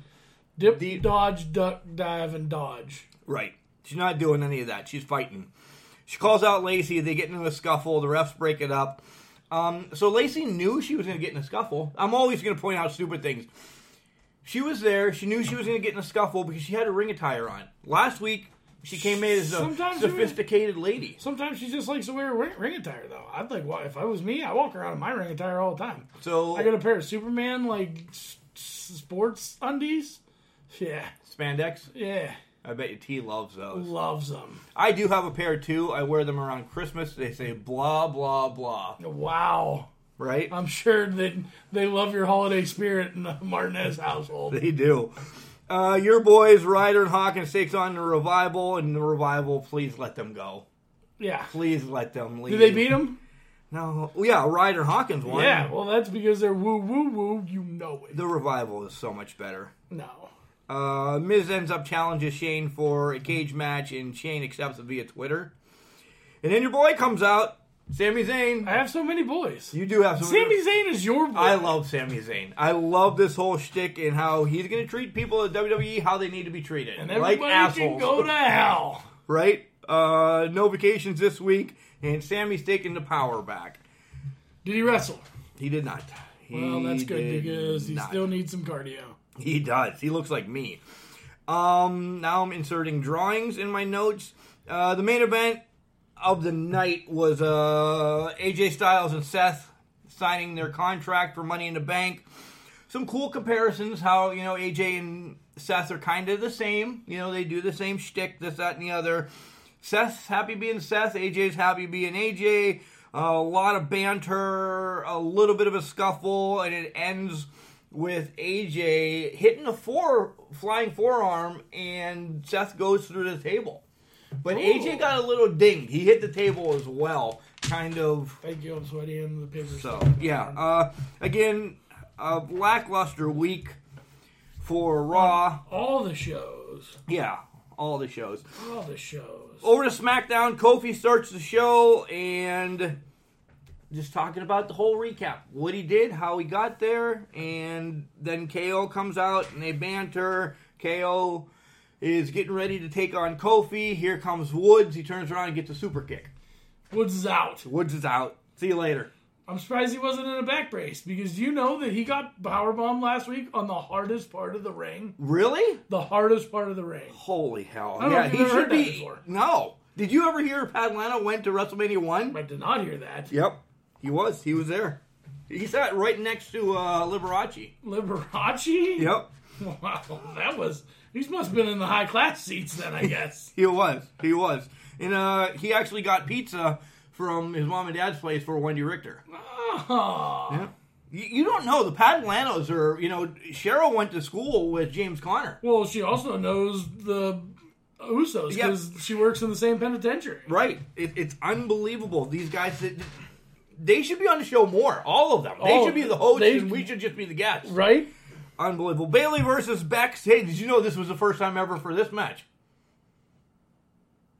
Dip, The- dodge, duck, dive, and dodge. right? She's not doing any of that. She's fighting. She calls out Lacey. They get into a scuffle. The refs break it up. Um, so Lacey knew she was going to get in a scuffle. I'm always going to point out stupid things. She was there. She knew she was going to get in a scuffle because she had a ring attire on. Last week, she came in as a Sometimes sophisticated lady. Sometimes she just likes to wear a ring, ring attire, though. I'd like, well, if I was me, I walk around in my ring attire all the time. So I got a pair of Superman like s- sports undies. Yeah, spandex. yeah, I bet you T loves those. loves them. I do have a pair too. I wear them around Christmas. They say blah blah blah. Wow, Right? I'm sure that they love your holiday spirit in the Martinez household. They do. Uh, your boys, Ryder and Hawkins, takes on the revival, and the revival. Please let them go. Yeah. Please let them leave. Did they beat them? No. Yeah, Ryder Hawkins won. Yeah. Well, that's because they're woo woo woo. You know it. The revival is so much better. No. Uh, Miz ends up challenges Shane for a cage match, and Shane accepts it via Twitter. And then your boy comes out, Sami Zayn. I have so many boys. You do have some. Sami Zayn is your boy. I love Sami Zayn. I love this whole shtick and how he's going to treat people at WWE how they need to be treated, and like everybody assholes. can go to hell. right? Uh, no vacations this week, and Sami's taking the power back. Did he wrestle? He did not. He Well, that's good because he not. still needs some cardio. He does. He looks like me. Um, now I'm inserting drawings in my notes. Uh, the main event of the night was uh, AJ Styles and Seth signing their contract for Money in the Bank. Some cool comparisons. How you know AJ and Seth are kind of the same. You know they do the same shtick, this, that, and the other. Seth's happy being Seth. AJ's happy being AJ. a lot of banter, a little bit of a scuffle, and it ends with AJ hitting a four flying forearm, and Seth goes through the table. But AJ got a little dinged. He hit the table as well, kind of. Thank you. I'm sweaty in the paper. So yeah, uh, again, a lackluster week for Raw. all the shows. Yeah, all the shows. All the shows. Over to SmackDown, Kofi starts the show, and just talking about the whole recap, what he did, how he got there, and then KO comes out and they banter. KO is getting ready to take on Kofi. Here comes Woods. He turns around and gets a super kick. Woods is out. Woods is out. See you later. I'm surprised he wasn't in a back brace because you know that he got powerbombed last week on the hardest part of the ring. Really? The hardest part of the ring. Holy hell! I don't know yeah, he should be. No. Did you ever hear Pat Lana went to WrestleMania one? I did not hear that. Yep, he was. He was there. He sat right next to uh, Liberace. Liberace? Yep, Wow, that was he must have been in the high class seats then, I guess. he was. He was. And uh, he actually got pizza from his mom and dad's place for Wendi Richter. oh. Yeah. You, you don't know the Padlanos are. You know, Cheryl went to school with James Conner. Well, she also knows the Usos Yeah. because she works in the same penitentiary. Right. It, it's unbelievable. These guys. They, they should be on the show more. All of them. They Oh, should be the hosts, they- and we should just be the guests. Right? Unbelievable. Bayley versus Bex. Hey, did you know this was the first time ever for this match?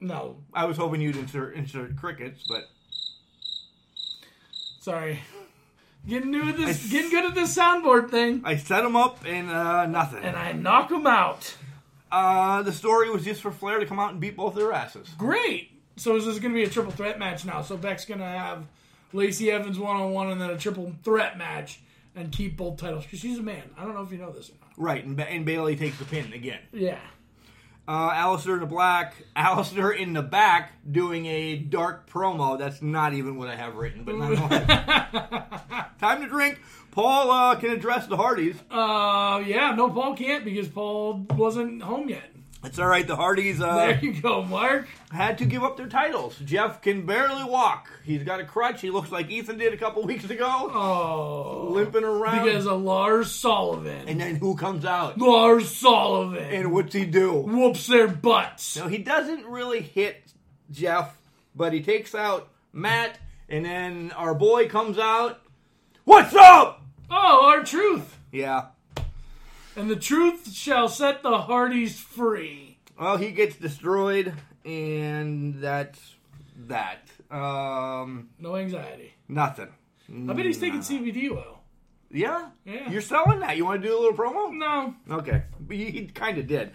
No. I was hoping you'd insert insert crickets, but Sorry. Getting new at this, getting good at this soundboard thing, I set them up and uh, nothing. and I knock them out. Uh, the story was just for Flair to come out and beat both their asses. Great. So this is this going to be a triple threat match now? So Beck's going to have Lacey Evans one on one, and then a triple threat match, and keep both titles because she's a man. I don't know if you know this or not. Right, and, ba- and Bayley takes the pin again. Yeah. Uh, Aleister in the black, Aleister in the back doing a dark promo. That's not even what I have written, but nonetheless. Time to drink. Paul uh, can address the Hardys. Uh, yeah. No, Paul can't because Paul wasn't home yet. It's all right. The Hardys uh, There you go, Mark. had to give up their titles. Jeff can barely walk. He's got a crutch. He looks like Ethan did a couple weeks ago, Oh, limping around. because of Lars Sullivan. and then who comes out? Lars Sullivan And what's he do? whoops their butts. No, he doesn't really hit Jeff, but he takes out Matt, and then our boy comes out. What's up? Oh, our truth. Yeah. And the truth shall set the Hardys free. Well, he gets destroyed, and that's that. Um, No anxiety. nothing. I bet he's taking CBD oil. Yeah? Yeah. You're selling that. You want to do a little promo? No. Okay, But he, he kind of did.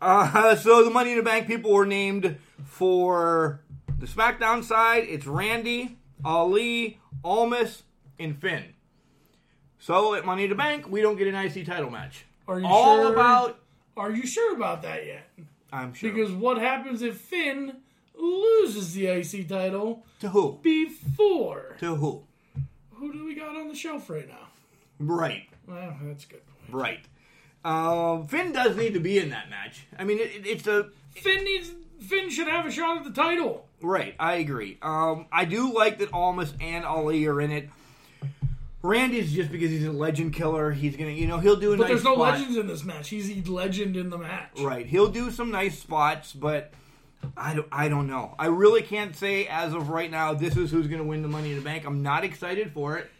Uh, so the Money in the Bank people were named for the SmackDown side. It's Randy, Ali, Almas, and Finn. So at Money in the Bank, we don't get an IC title match. Are you All sure? about. Are you sure about that yet? I'm sure. Because what happens if Finn loses the IC title to who? before? To who? Who do we got on the shelf right now? Right. Well, that's a good. Point. Right. Um, Finn does need to be in that match. I mean, it, it- it's a Finn needs. Finn should have a shot at the title. Right, I agree. Um, I do like that Almas and Ali are in it. Randy's just because he's a legend killer. He's gonna, you know, he'll do a But nice there's no spot. legends in this match. He's the legend in the match. Right, he'll do some nice spots, but I don't, I don't know. I really can't say as of right now. This is who's gonna win the Money in the Bank. I'm not excited for it.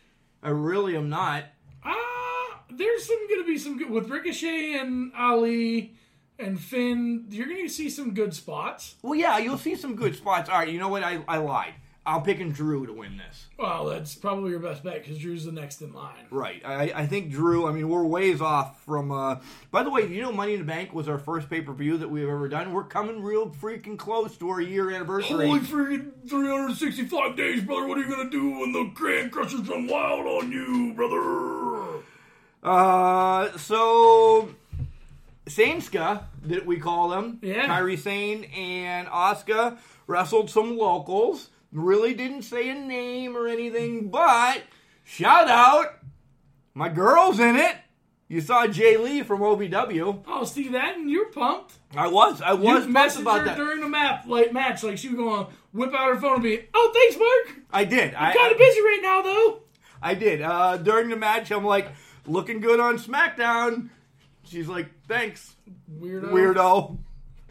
I really am not. Ah, there's some going to be some good with Ricochet and Ali and Finn. You're going to see some good spots. Well, yeah, you'll see some good spots. All right, you know what? I, I lied. I'm picking Drew to win this. Well, that's probably your best bet because Drew's the next in line. Right. I, I think Drew, I mean, we're ways off from. Uh, by the way, you know Money in the Bank was our first pay per view that we've ever done? We're coming real freaking close to our year anniversary. Holy freaking 365 days, brother! What are you gonna do when the Grand Crushers run wild on you, brother? Uh, so. Sainska, that we call them, Yeah. Kairi Sane and Asuka wrestled some locals. Really didn't say a name or anything, but shout out, my girl's in it. You saw Jay Lee from OVW. Oh, see that, and you're pumped. I was, I You was pumped messaged about her that. during the map like match, like she was going to whip out her phone and be, "Oh, thanks, Mark. I did. I'm Kind of busy right now, though." I did. Uh, during the match, I'm like, looking good on SmackDown. She's like, thanks, Weirdo. weirdo.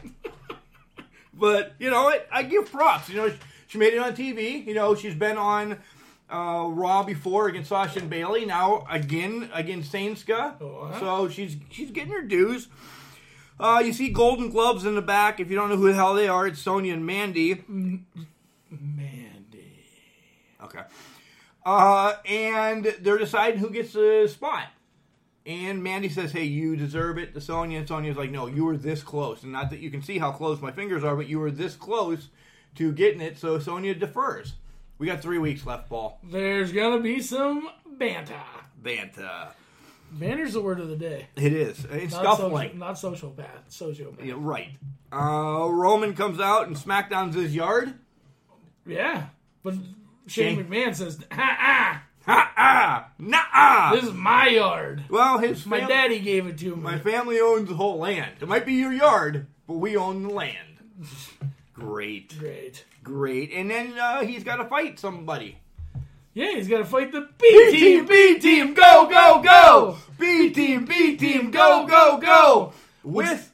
but, you know, what? I give props. You know, she, made it on TV. You know, she's been on uh, Raw before against Sasha and Bayley. Now, again, against Sainska. Oh, huh? So she's she's getting her dues. Uh, you see golden gloves in the back. If you don't know who the hell they are, it's Sonya and Mandy. Mandy. Okay. Uh, and they're deciding who gets the spot. And Mandy says, "Hey, you deserve it." To Sonya, and Sonya's like, "No, you were this close, and not that you can see how close my fingers are, but you were this close to getting it." So Sonya defers. We got three weeks left, Paul. There's gonna be some banta. Banta. Banter's the word of the day. It is. It's Not scuffling. social, not sociopath. Sociopath. Yeah, right. Uh, Roman comes out and SmackDown's his yard. Yeah, but Shane Shane- McMahon says, "Ha Ha ah, nah. This is my yard. Well, his My daddy gave it to me." My family owns the whole land. It might be your yard, but we own the land. Great, Great. great. And then uh, he's got to fight somebody. Yeah, he's got to fight the B team. B team, go, go, go! B team, B team, go, go, go! With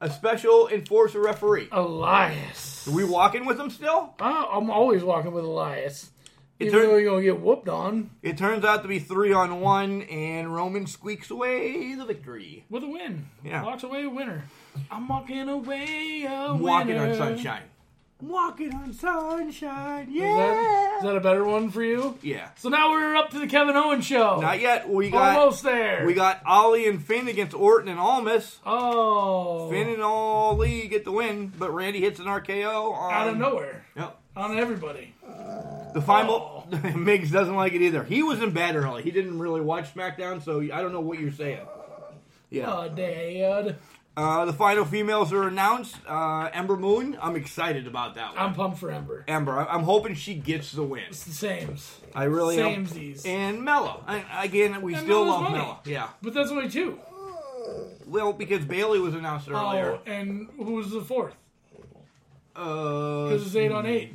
a special enforcer referee. Elias. Are we walking with him still? Uh, I'm always walking with Elias. It Even turn- though you're gonna get whooped on It turns out to be three on one, and Roman squeaks away the victory. with a win. Yeah. Walks away a winner. I'm walking away a winner. Walking on sunshine. Walking on sunshine, Yeah. Is that, is that a better one for you? Yeah. So now we're up to the Kevin Owens show. Not yet. We got Almost there. we got Ali and Finn against Orton and Almas. oh, Finn and Ali get the win, but Randy hits an RKO on out of nowhere Yep. on everybody. Uh, The final Miggs doesn't like it either. He was in bed early. He didn't really watch SmackDown, so I don't know what you're saying. Yeah. Oh, Dad. Uh, the final females are announced. Uh, Ember Moon. I'm excited about that one. I'm pumped for Ember. Ember. I- I'm hoping she gets the win. It's the sames. I really am. Samesies. And Mella. I, again, we And still love. Mella. Yeah. But that's only two. Well, because Bayley was announced earlier. Oh, and who was the fourth? Uh, Because it's eight on eight.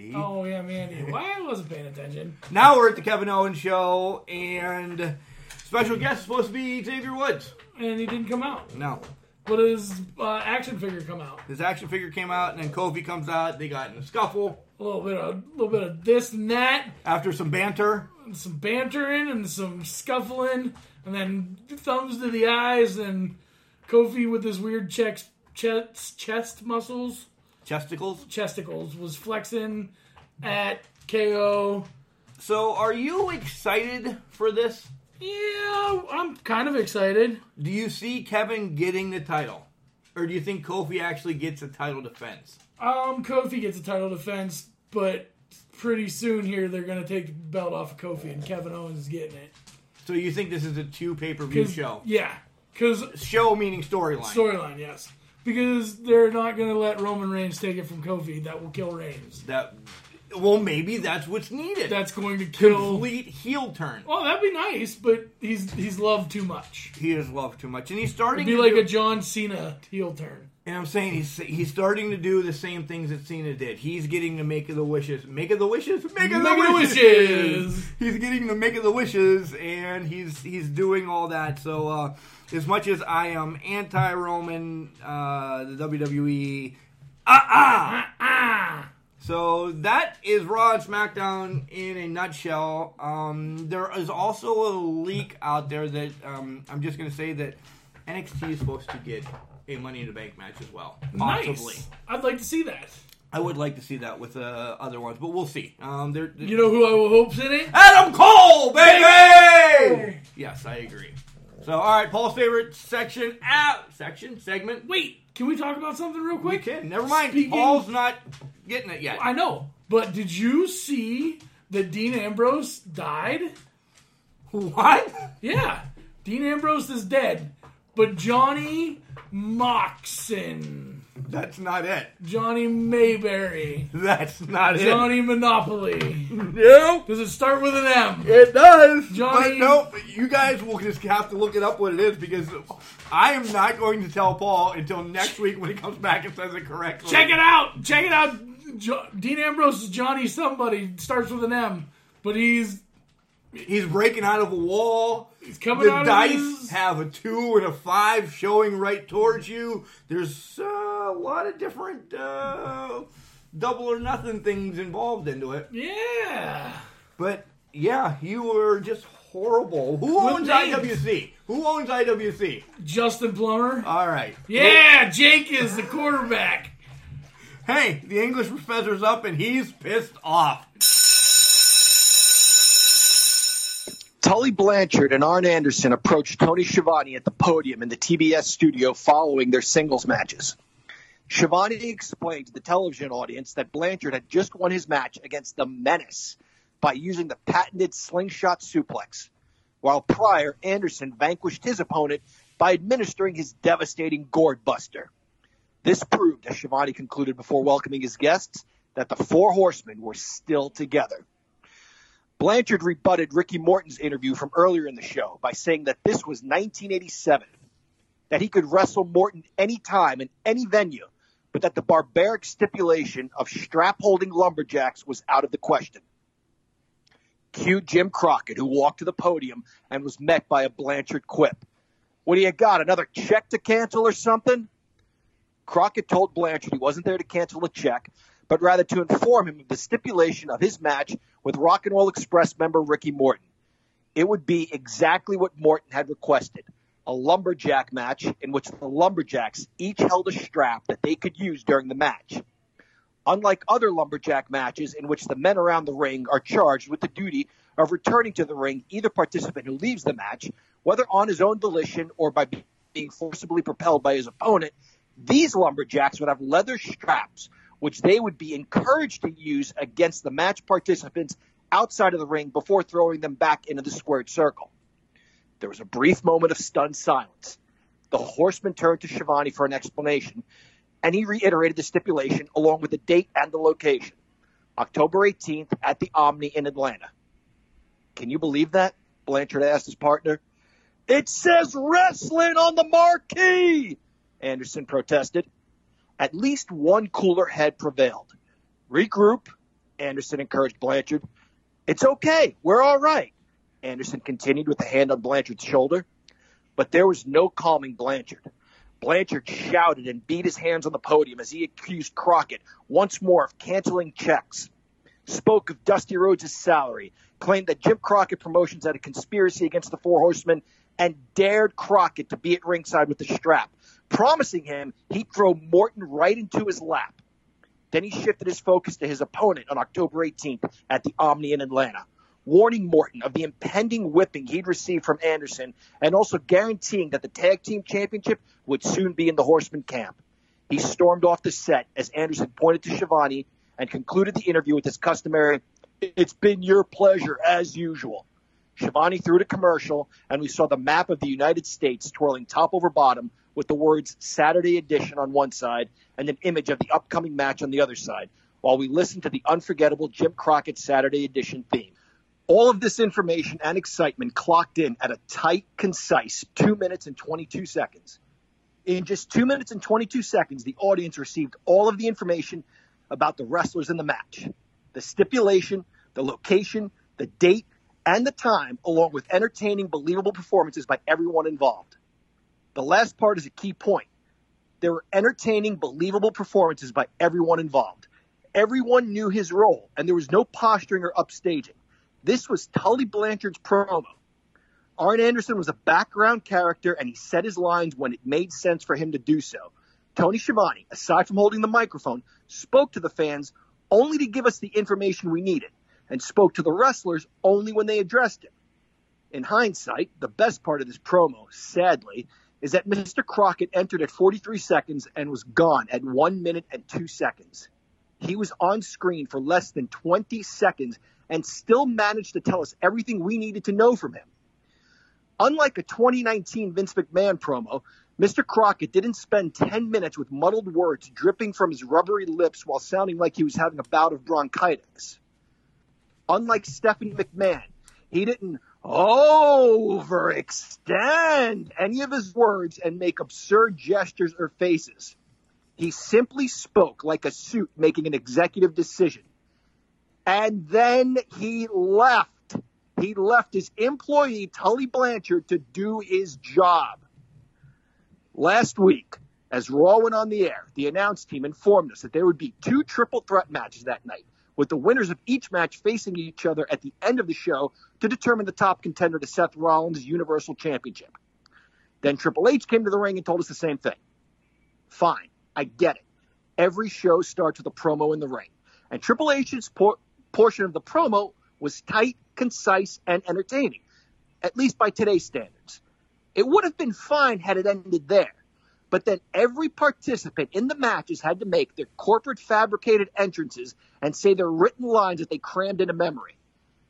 Mandy. Oh yeah, Mandy. Why I wasn't paying attention? Now we're at the Kevin Owens show, and special guest is supposed to be Xavier Woods. And he didn't come out. No. But his uh, action figure come out. His action figure came out, and then Kofi comes out. They got in a scuffle A little bit of, little bit of this and that, after some banter. some bantering and some scuffling, and then thumbs to the eyes, and Kofi with his weird chest chest, chest muscles, Chesticles. chesticles, was flexing at KO. So, are you excited for this? Yeah, I'm kind of excited. Do you see Kevin getting the title? Or do you think Kofi actually gets a title defense? Um, Kofi gets a title defense, but pretty soon here they're gonna take the belt off of Kofi, and Kevin Owens is getting it. So, you think this is a two pay per view show? Yeah, because Show meaning storyline. storyline, yes, because they're not gonna let Roman Reigns take it from Kofi. That will kill Reigns. that. Well, maybe that's what's needed. That's going to kill. complete heel turn. Well, that'd be nice, but he's he's loved too much. He is loved too much, and he's starting It'd be to like do, a John Cena heel turn. And I'm saying he's he's starting to do the same things that Cena did. He's getting the make of the wishes, make of the wishes, make of the Make wishes. wishes. He's getting the make of the wishes, and he's he's doing all that. So uh, as much as I am anti-Roman, uh, the WWE, ah ah. Ah, So that is Raw and SmackDown in a nutshell. Um, there is also a leak out there that um, I'm just going to say that NXT is supposed to get a Money in the Bank match as well, possibly. nice. I'd like to see that. I would like to see that with uh, other ones, but we'll see. Um, there, You know who I will hope's in it? Adam Cole, baby. Yes, I agree. So, all right, Paul's favorite section, out section segment. Wait, can we talk about something real We quick? can. Never mind. Speaking- Paul's not getting it yet. I know, but did you see that Dean Ambrose died? What? Yeah, Dean Ambrose is dead, but Johnny Moxon, That's not it. Johnny Mayberry, That's not it. Johnny Monopoly. No, Does it start with an M? it does. Johnny- But no, you guys will just have to look it up what it is because I am not going to tell Paul until next week when he comes back and says it correctly. Check it out. Check it out. Jo- Dean Ambrose is Johnny somebody. Starts with an M, but he's He's breaking out of a wall. he's coming The out dice of his. have a two and a five showing right towards you. There's uh, a lot of different uh, double or nothing things involved into it. Yeah. But yeah, you were just horrible. Who owns? IWC? Who owns IWC? Justin Plummer. All right. Yeah, Jake is the quarterback. Hey, the English professor's up and he's pissed off. Tully Blanchard and Arn Anderson approached Tony Schiavone at the podium in the TBS studio following their singles matches. Schiavone explained to the television audience that Blanchard had just won his match against the Menace by using the patented slingshot suplex, while prior Anderson vanquished his opponent by administering his devastating gourd buster. This proved, as Schiavone concluded before welcoming his guests, that the four horsemen were still together. Blanchard rebutted Ricky Morton's interview from earlier in the show by saying that this was 1987, that he could wrestle Morton anytime in any venue, but that the barbaric stipulation of strap holding lumberjacks was out of the question. Cue Jim Crockett, who walked to the podium and was met by a Blanchard quip. What do you got? Another check to cancel or something? Crockett told Blanchard he wasn't there to cancel a check, but rather to inform him of the stipulation of his match with Rock and Roll Express member Ricky Morton. It would be exactly what Morton had requested a lumberjack match in which the lumberjacks each held a strap that they could use during the match. Unlike other lumberjack matches in which the men around the ring are charged with the duty of returning to the ring either participant who leaves the match, whether on his own volition or by being forcibly propelled by his opponent, these lumberjacks would have leather straps which they would be encouraged to use against the match participants outside of the ring before throwing them back into the squared circle. There was a brief moment of stunned silence. The horseman turned to Schiavone for an explanation, and he reiterated the stipulation along with the date and the location October 18th at the Omni in Atlanta. Can you believe that? Blanchard asked his partner. It says wrestling on the marquee, Anderson protested. At least one cooler head prevailed. Regroup, Anderson encouraged Blanchard. It's okay. We're all right. Anderson continued with a hand on Blanchard's shoulder. But there was no calming Blanchard. Blanchard shouted and beat his hands on the podium as he accused Crockett once more of canceling checks. Spoke of Dusty Rhodes' salary, claimed that Jim Crockett Promotions had a conspiracy against the Four Horsemen, and dared Crockett to be at ringside with the strap, promising him he'd throw Morton right into his lap. Then he shifted his focus to his opponent on October 18th at the Omni in Atlanta, warning Morton of the impending whipping he'd receive from Anderson and also guaranteeing that the tag team championship would soon be in the Horseman camp. He stormed off the set as Anderson pointed to Schiavone and concluded the interview with his customary, It's been your pleasure as usual. Schiavone threw to commercial, and we saw the map of the United States twirling top over bottom with the words Saturday Edition on one side and an image of the upcoming match on the other side, while we listened to the unforgettable Jim Crockett Saturday Edition theme. All of this information and excitement clocked in at a tight, concise 2 minutes and 22 seconds. In just 2 minutes and 22 seconds, the audience received all of the information about the wrestlers in the match the stipulation, the location, the date, and the time, along with entertaining, believable performances by everyone involved. The last part is a key point. There were entertaining, believable performances by everyone involved. Everyone knew his role, and there was no posturing or upstaging. This was Tully Blanchard's promo. Arn Anderson was a background character, and he said his lines when it made sense for him to do so. Tony Schiavone, aside from holding the microphone, spoke to the fans only to give us the information we needed, and spoke to the wrestlers only when they addressed him. In hindsight, the best part of this promo, sadly, is that Mr. Crockett entered at 43 seconds and was gone at 1 minute and 2 seconds. He was on screen for less than 20 seconds and still managed to tell us everything we needed to know from him. Unlike a 2019 Vince McMahon promo, Mr. Crockett didn't spend 10 minutes with muddled words dripping from his rubbery lips while sounding like he was having a bout of bronchitis. Unlike Stephanie McMahon, he didn't overextend any of his words and make absurd gestures or faces. He simply spoke like a suit making an executive decision. And then he left. He left his employee, Tully Blanchard, to do his job. Last week, as Raw went on the air, the announce team informed us that there would be two triple threat matches that night, with the winners of each match facing each other at the end of the show to determine the top contender to Seth Rollins' Universal Championship. Then Triple H came to the ring and told us the same thing. Fine, I get it. Every show starts with a promo in the ring, and Triple H's por- portion of the promo was tight, concise, and entertaining. at least by today's standards. It would have been fine had it ended there. But then every participant in the matches had to make their corporate fabricated entrances and say their written lines that they crammed into memory.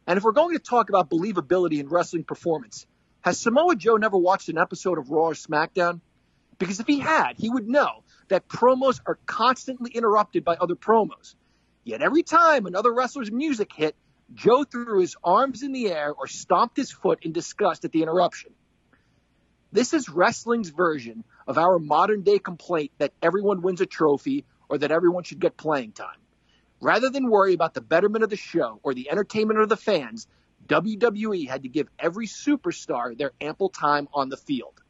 And if we're going to talk about believability in wrestling performance, has Samoa Joe never watched an episode of Raw or SmackDown? Because if he had, he would know that promos are constantly interrupted by other promos. Yet every time another wrestler's music hit, Joe threw his arms in the air or stomped his foot in disgust at the interruption. This is wrestling's version of our modern day complaint that everyone wins a trophy or that everyone should get playing time. Rather than worry about the betterment of the show or the entertainment of the fans, WWE had to give every superstar their ample time on the field.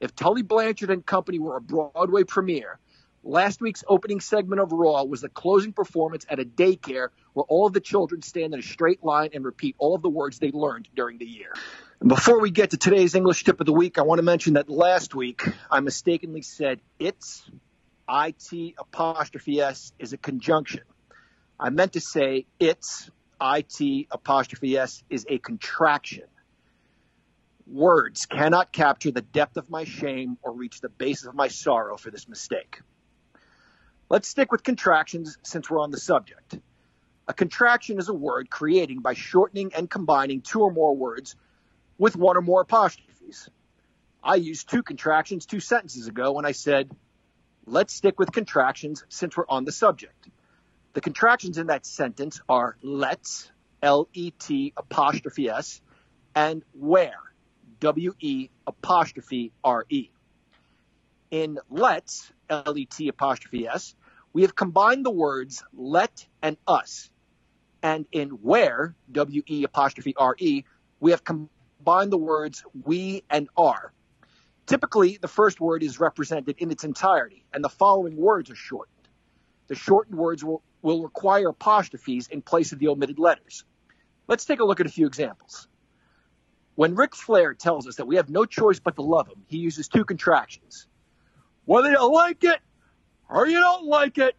If Tully Blanchard and company were a Broadway premiere, last week's opening segment of Raw was the closing performance at a daycare where all of the children stand in a straight line and repeat all of the words they learned during the year. Before we get to today's English tip of the week, I want to mention that last week I mistakenly said it's, IT apostrophe S, is a conjunction. I meant to say it's, IT apostrophe S, is a contraction. Words cannot capture the depth of my shame or reach the basis of my sorrow for this mistake. Let's stick with contractions since we're on the subject. A contraction is a word creating by shortening and combining two or more words with one or more apostrophes. I used two contractions two sentences ago when I said, let's stick with contractions since we're on the subject. The contractions in that sentence are let's, L E T apostrophe S, and where, W E apostrophe R E. In let's, L E T apostrophe S, we have combined the words let and us. And in where, W E apostrophe R E, we have combined the words we and are. Typically, the first word is represented in its entirety, and the following words are shortened. The shortened words will, will require apostrophes in place of the omitted letters. Let's take a look at a few examples. When Ric Flair tells us that we have no choice but to love him, he uses two contractions. Whether you like it or you don't like it,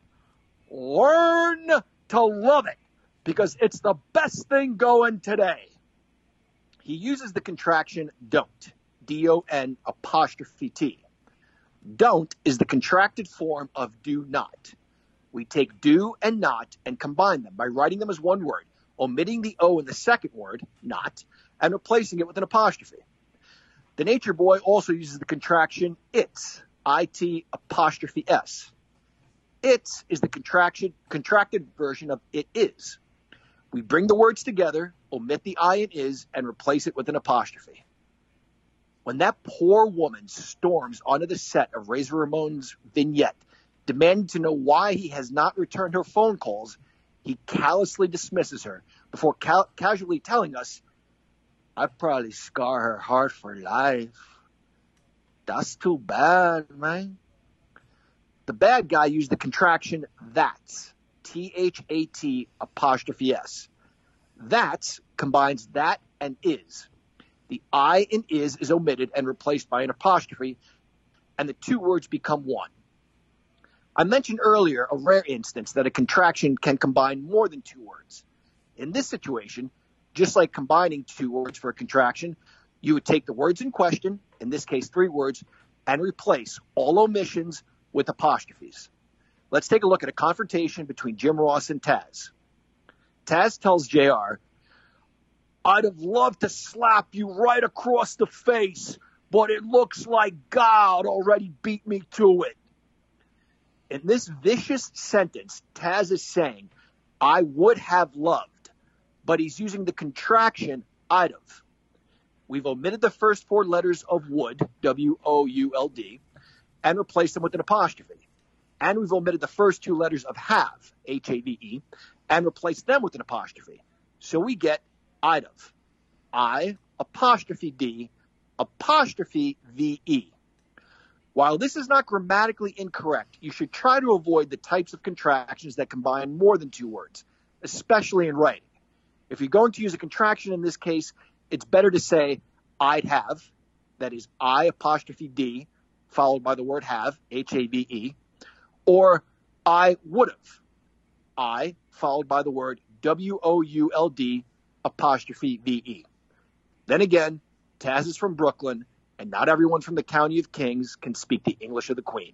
learn to love it because it's the best thing going today. He uses the contraction don't, D O N apostrophe T. Don't is the contracted form of do not. We take do and not and combine them by writing them as one word, omitting the O in the second word, not, and replacing it with an apostrophe. The Nature Boy also uses the contraction it's, it apostrophe s. It's is the contraction contracted version of it is. We bring the words together, omit the I and is, and replace it with an apostrophe. When that poor woman storms onto the set of Razor Ramon's vignette, demanding to know why he has not returned her phone calls, he callously dismisses her before ca- casually telling us, I probably scar her heart for life. That's too bad, man. The bad guy used the contraction that's, T H A T apostrophe S. That combines that and is. The I in is is omitted and replaced by an apostrophe, and the two words become one. I mentioned earlier a rare instance that a contraction can combine more than two words. In this situation, just like combining two words for a contraction, you would take the words in question, in this case three words, and replace all omissions with apostrophes. Let's take a look at a confrontation between Jim Ross and Taz. Taz tells JR, I'd have loved to slap you right across the face, but it looks like God already beat me to it. In this vicious sentence, Taz is saying, I would have loved, but he's using the contraction I'd have. We've omitted the first four letters of would, W O U L D, and replaced them with an apostrophe. And we've omitted the first two letters of have, H A V E, and replace them with an apostrophe. So we get I'd have. I apostrophe D apostrophe V E. While this is not grammatically incorrect, you should try to avoid the types of contractions that combine more than two words, especially in writing. If you're going to use a contraction in this case, it's better to say I'd have, that is I apostrophe D, followed by the word have, H A V E, or I would have, I followed by the word W O U L D apostrophe V E. Then again, Taz is from Brooklyn, and not everyone from the County of Kings can speak the English of the Queen.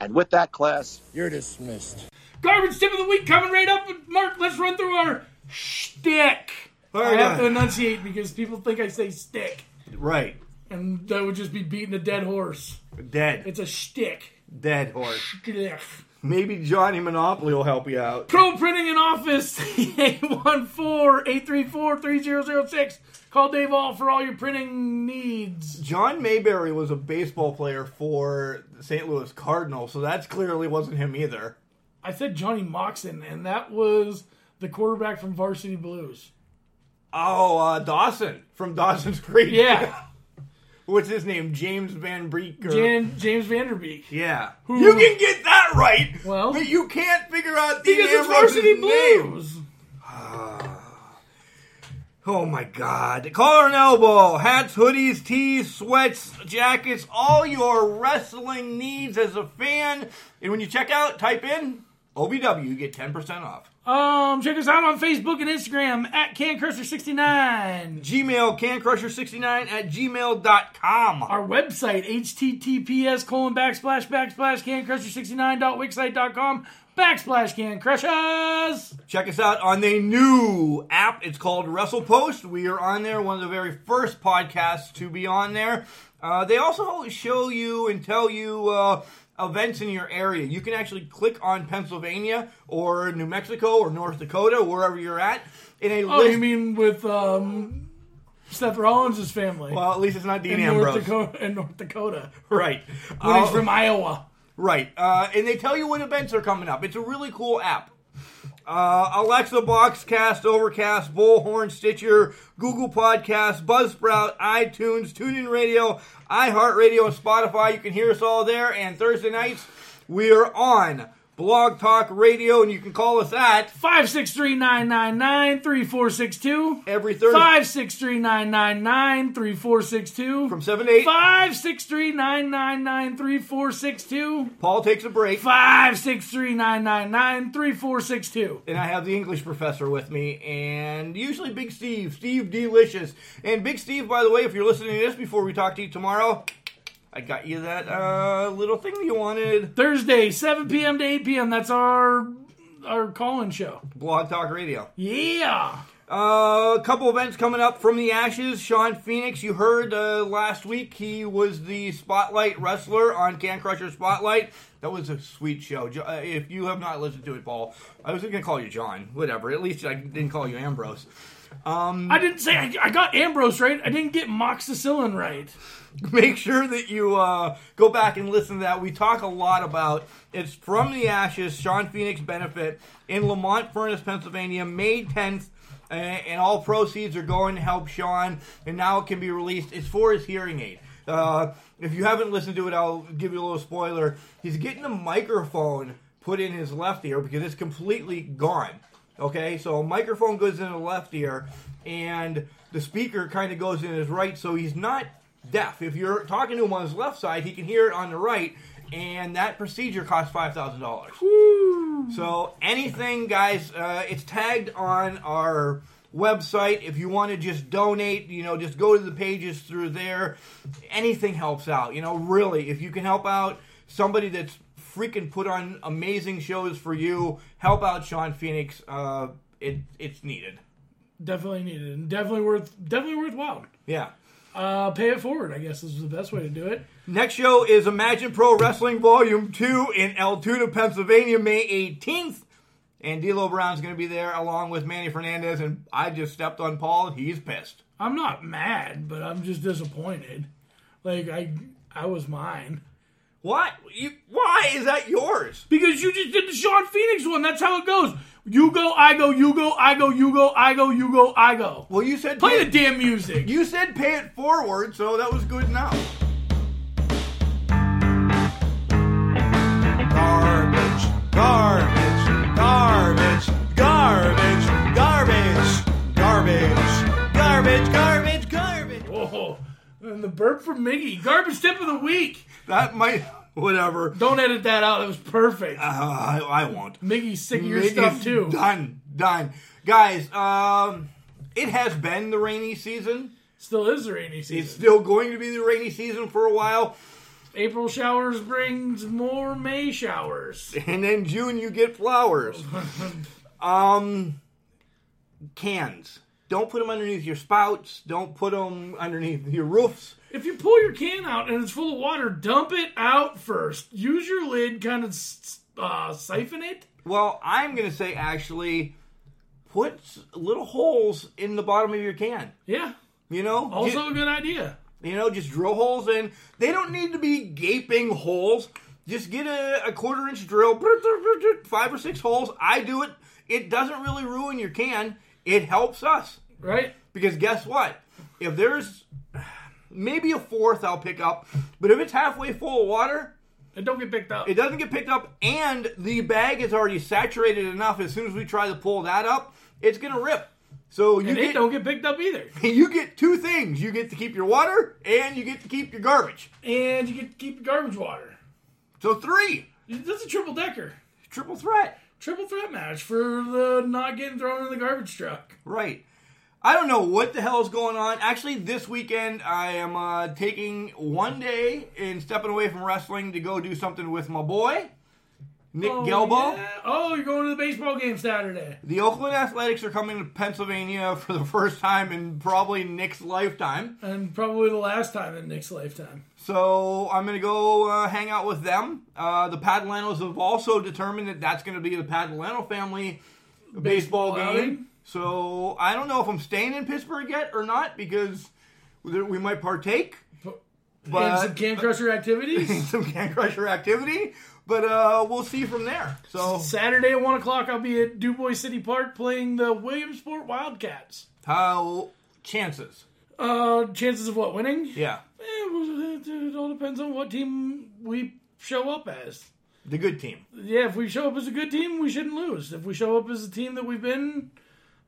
And with that, class, You're dismissed. Garbage tip of the week coming right up. Mark, let's run through our shtick. I have uh, to enunciate because people think I say stick, Right. and that would just be beating a dead horse. Dead. It's a shtick. Dead horse. Shtick. Maybe Johnny Monopoly will help you out. Pro Printing in Office, 814-834-3006. Call Dave All for all your printing needs. John Mayberry was a baseball player for the St. Louis Cardinals, so that's clearly wasn't him either. I said Johnny Moxon, and that was the quarterback from Varsity Blues. Oh, uh, Dawson from Dawson's Creek. Yeah, What's his name? James Van Breek. Or... Jan, James Vanderbeek. Yeah. Who- You can get that right, Well- but you can't figure out the Because it's Varsity. Blues. Ah. Oh my God! Collar and elbow, hats, hoodies, tees, sweats, jackets, all your wrestling needs as a fan. And when you check out, type in OVW, you get ten percent off. Um, check us out on Facebook and Instagram at CanCrusher69. Gmail cancrusher69 at gmail.com. Our website, https colon backslash backslash cancrusher69.wixsite.com backslash cancrushers. Check us out on the new app. It's called WrestlePost. We are on there, one of the very first podcasts to be on there. Uh, they also show you and tell you uh, events in your area. You can actually click on Pennsylvania or New Mexico or North Dakota, wherever you're at, in a Oh, list. you mean with um, Seth Rollins' family? well, at least it's not Dean in North Ambrose. Dakota, in North Dakota. Right. When Uh, he's from Iowa. Right. Uh, and they tell you when events are coming up. It's a really cool app. Uh, Alexa, Boxcast, Overcast, Bullhorn, Stitcher, Google Podcasts, Buzzsprout, iTunes, TuneIn Radio, iHeartRadio, and Spotify. You can hear us all there. And Thursday nights, we are on Blog Talk Radio, and you can call us at 563-999-3462. every Thursday 563-999-3462. from 7 to 8. 563-999-3462. Paul takes a break. 563-999-3462. and I have the English professor with me, and usually Big Steve, Steve Delicious. And Big Steve, by the way, if you're listening to this before we talk to you tomorrow, I got you that uh, little thing you wanted. Thursday, 7 p.m. to 8 p.m. That's our our call-in show. Blog Talk Radio. Yeah. Uh, a couple events coming up from the Ashes. Sean Phoenix, you heard uh, last week he was the Spotlight wrestler on Can Crusher Spotlight. That was a sweet show. Uh, If you have not listened to it, Paul, I was going to call you John. Whatever. At least I didn't call you Ambrose. I didn't say I, I got Ambrose right. I didn't get Moxicillin right. make sure that you uh, go back and listen to that. We talk a lot about it's from the ashes, Sean Phoenix benefit in Lemont Furnace, Pennsylvania, May 10th. uh, And all proceeds are going to help Sean, and now it can be released. It's for his hearing aid. Uh, if you haven't listened to it, I'll give you a little spoiler. He's getting a microphone put in his left ear because it's completely gone. Okay, so microphone goes in the left ear, and the speaker kind of goes in his right, so he's not deaf. If you're talking to him on his left side, he can hear it on the right, and that procedure costs five thousand dollars. So anything, guys, uh, it's tagged on our website. If you want to just donate, you know, just go to the pages through there. Anything helps out. You know, really, if you can help out somebody that's freaking put on amazing shows for you, help out Sean Phoenix. Uh, it it's needed. Definitely needed and definitely worth definitely worthwhile. Yeah. Uh, pay it forward, I guess is the best way to do it. Next show is Imagine Pro Wrestling Volume 2 in Altoona, Pennsylvania, May 18th. And D'Lo Brown's going to be there along with Manny Fernandez. And I just stepped on Paul. He's pissed. I'm not mad, but I'm just disappointed. Like I I was mine. What? You, why is that yours? Because you just did the Sean Phoenix one. That's how it goes. You go, I go, you go, I go, you go, I go, you go, I go. Well, you said Play the damn music. you said pay it forward, so that was good enough. Garbage, garbage, garbage, garbage, garbage, garbage, garbage, garbage, garbage. Whoa. And the burp from Miggy. Garbage tip of the week. That might, whatever. Don't edit that out. It was perfect. Uh, I, I won't. Miggy's sick of your It stuff too. Done, done, guys. Um, it has been the rainy season Still is the rainy season. It's still going to be the rainy season for a while, April showers brings more May showers. and then June you get flowers. um, cans. Don't put them underneath your spouts. Don't put them underneath your roofs. If you pull your can out and it's full of water, dump it out first. Use your lid, kind of uh, siphon it. Well, I'm going to say actually, put little holes in the bottom of your can. Yeah, You know, also Get- a good idea. you know, just drill holes in. They don't need to be gaping holes. Just get a, a quarter inch drill, five or six holes. I do it. It doesn't really ruin your can. It helps us Right? because guess what? If there's maybe a fourth, I'll pick up. But if it's halfway full of water, And don't get picked up. it doesn't get picked up, and the bag is already saturated enough. As soon as we try to pull that up, it's gonna rip. So you and it get don't get picked up either. you get two things: you get to keep your water, and you get to keep your garbage. And you get to keep your garbage water. So three, That's a triple decker. triple threat. Triple threat match for the not getting thrown in the garbage truck. Right. I don't know what the hell is going on. Actually, this weekend I am uh, taking one day and stepping away from wrestling to go do something with my boy, Nick Oh, Gelbo. yeah. Oh, you're going to the baseball game Saturday. The Oakland Athletics are coming to Pennsylvania for the first time in probably Nick's lifetime. And probably the last time in Nick's lifetime. So I'm going to go uh, hang out with them. Uh, the Padalanos have also determined that that's going to be the Padalano family baseball, Baseball game. outing? So I don't know if I'm staying in Pittsburgh yet or not because we might partake. But some can crusher activities. some can crusher activity. But uh, we'll see from there. So Saturday at 1 o'clock, I'll be at DuBois City Park playing the Williamsport Wildcats. how chances? Uh, chances of what, winning? Yeah, Eh, it it all depends on what team we show up as. the good team. Yeah, if we show up as a good team, we shouldn't lose. If we show up as a team that we've been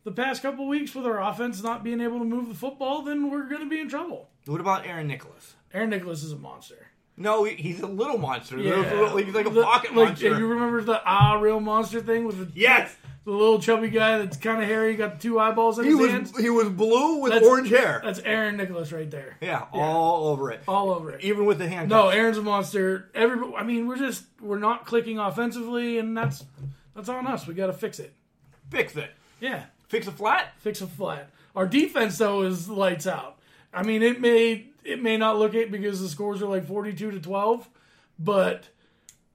the past couple weeks with our offense not being able to move the football, then we're going to be in trouble. What about Aaron Nicholas? Aaron Nicholas is a monster. No, he's a little monster. Yeah. He's like a The- pocket like, monster. You remember the ah real monster thing with the Yes. the little chubby guy that's kind of hairy, got two eyeballs in He his was hands. he was blue with That's- orange hair. That's Aaron Nicholas right there, Yeah, all over it. all over it. Even with the handcuffs. No, Aaron's a monster. Every, I mean, we're just we're not clicking offensively, and that's that's on us. We got to fix it. fix it. Yeah, Fix a flat. fix a flat. Our defense though is lights out. I mean, it may it may not look it because the scores are like forty two to twelve, but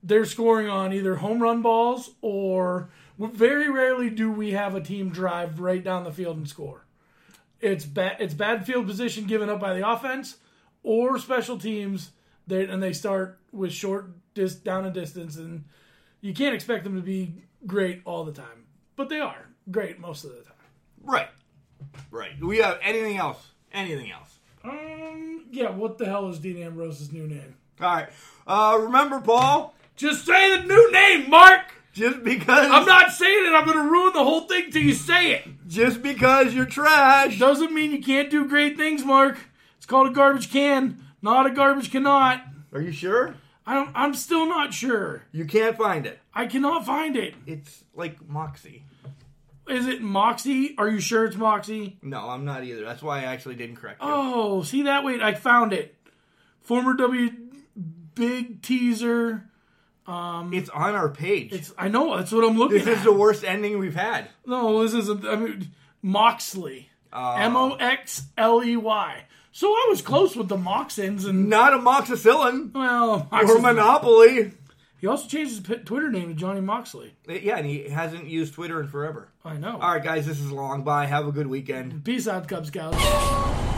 they're scoring on either home run balls or very rarely do we have a team drive right down the field and score. It's bad. It's bad field position given up by the offense or special teams. They and they start with short dis, down a distance, and you can't expect them to be great all the time, but they are great most of the time. Right. Right. Do we have anything else? Anything else? Um, yeah. What the hell is Dean Ambrose's new name? All right. Uh, remember, Paul, Just say the new name, Mark. just because I'm not saying it. I'm going to ruin the whole thing till you say it. just because you're trash. Doesn't mean you can't do great things, Mark. It's called a garbage can, not a garbage cannot. Are you sure? I don't, I'm still not sure. You can't find it. I cannot find it. It's like Moxie. Is it Moxie? Are you sure it's Moxie? No, I'm not either. That's why I actually didn't correct you. Oh, see that? Wait, I found it. Former W big teaser. Um, it's on our page. It's I know that's what I'm looking this at. is the worst ending we've had. No, this isn't. I mean, Moxley. M O X L E Y. So I was close with the Moxins, and Not amoxicillin well, or Moxley- Monopoly. He also changed his Twitter name to Johnny Moxley. Uh, yeah, and he hasn't used Twitter in forever. I know. All right, guys, this is long. Bye. Have a good weekend. Peace out, Cub Scouts.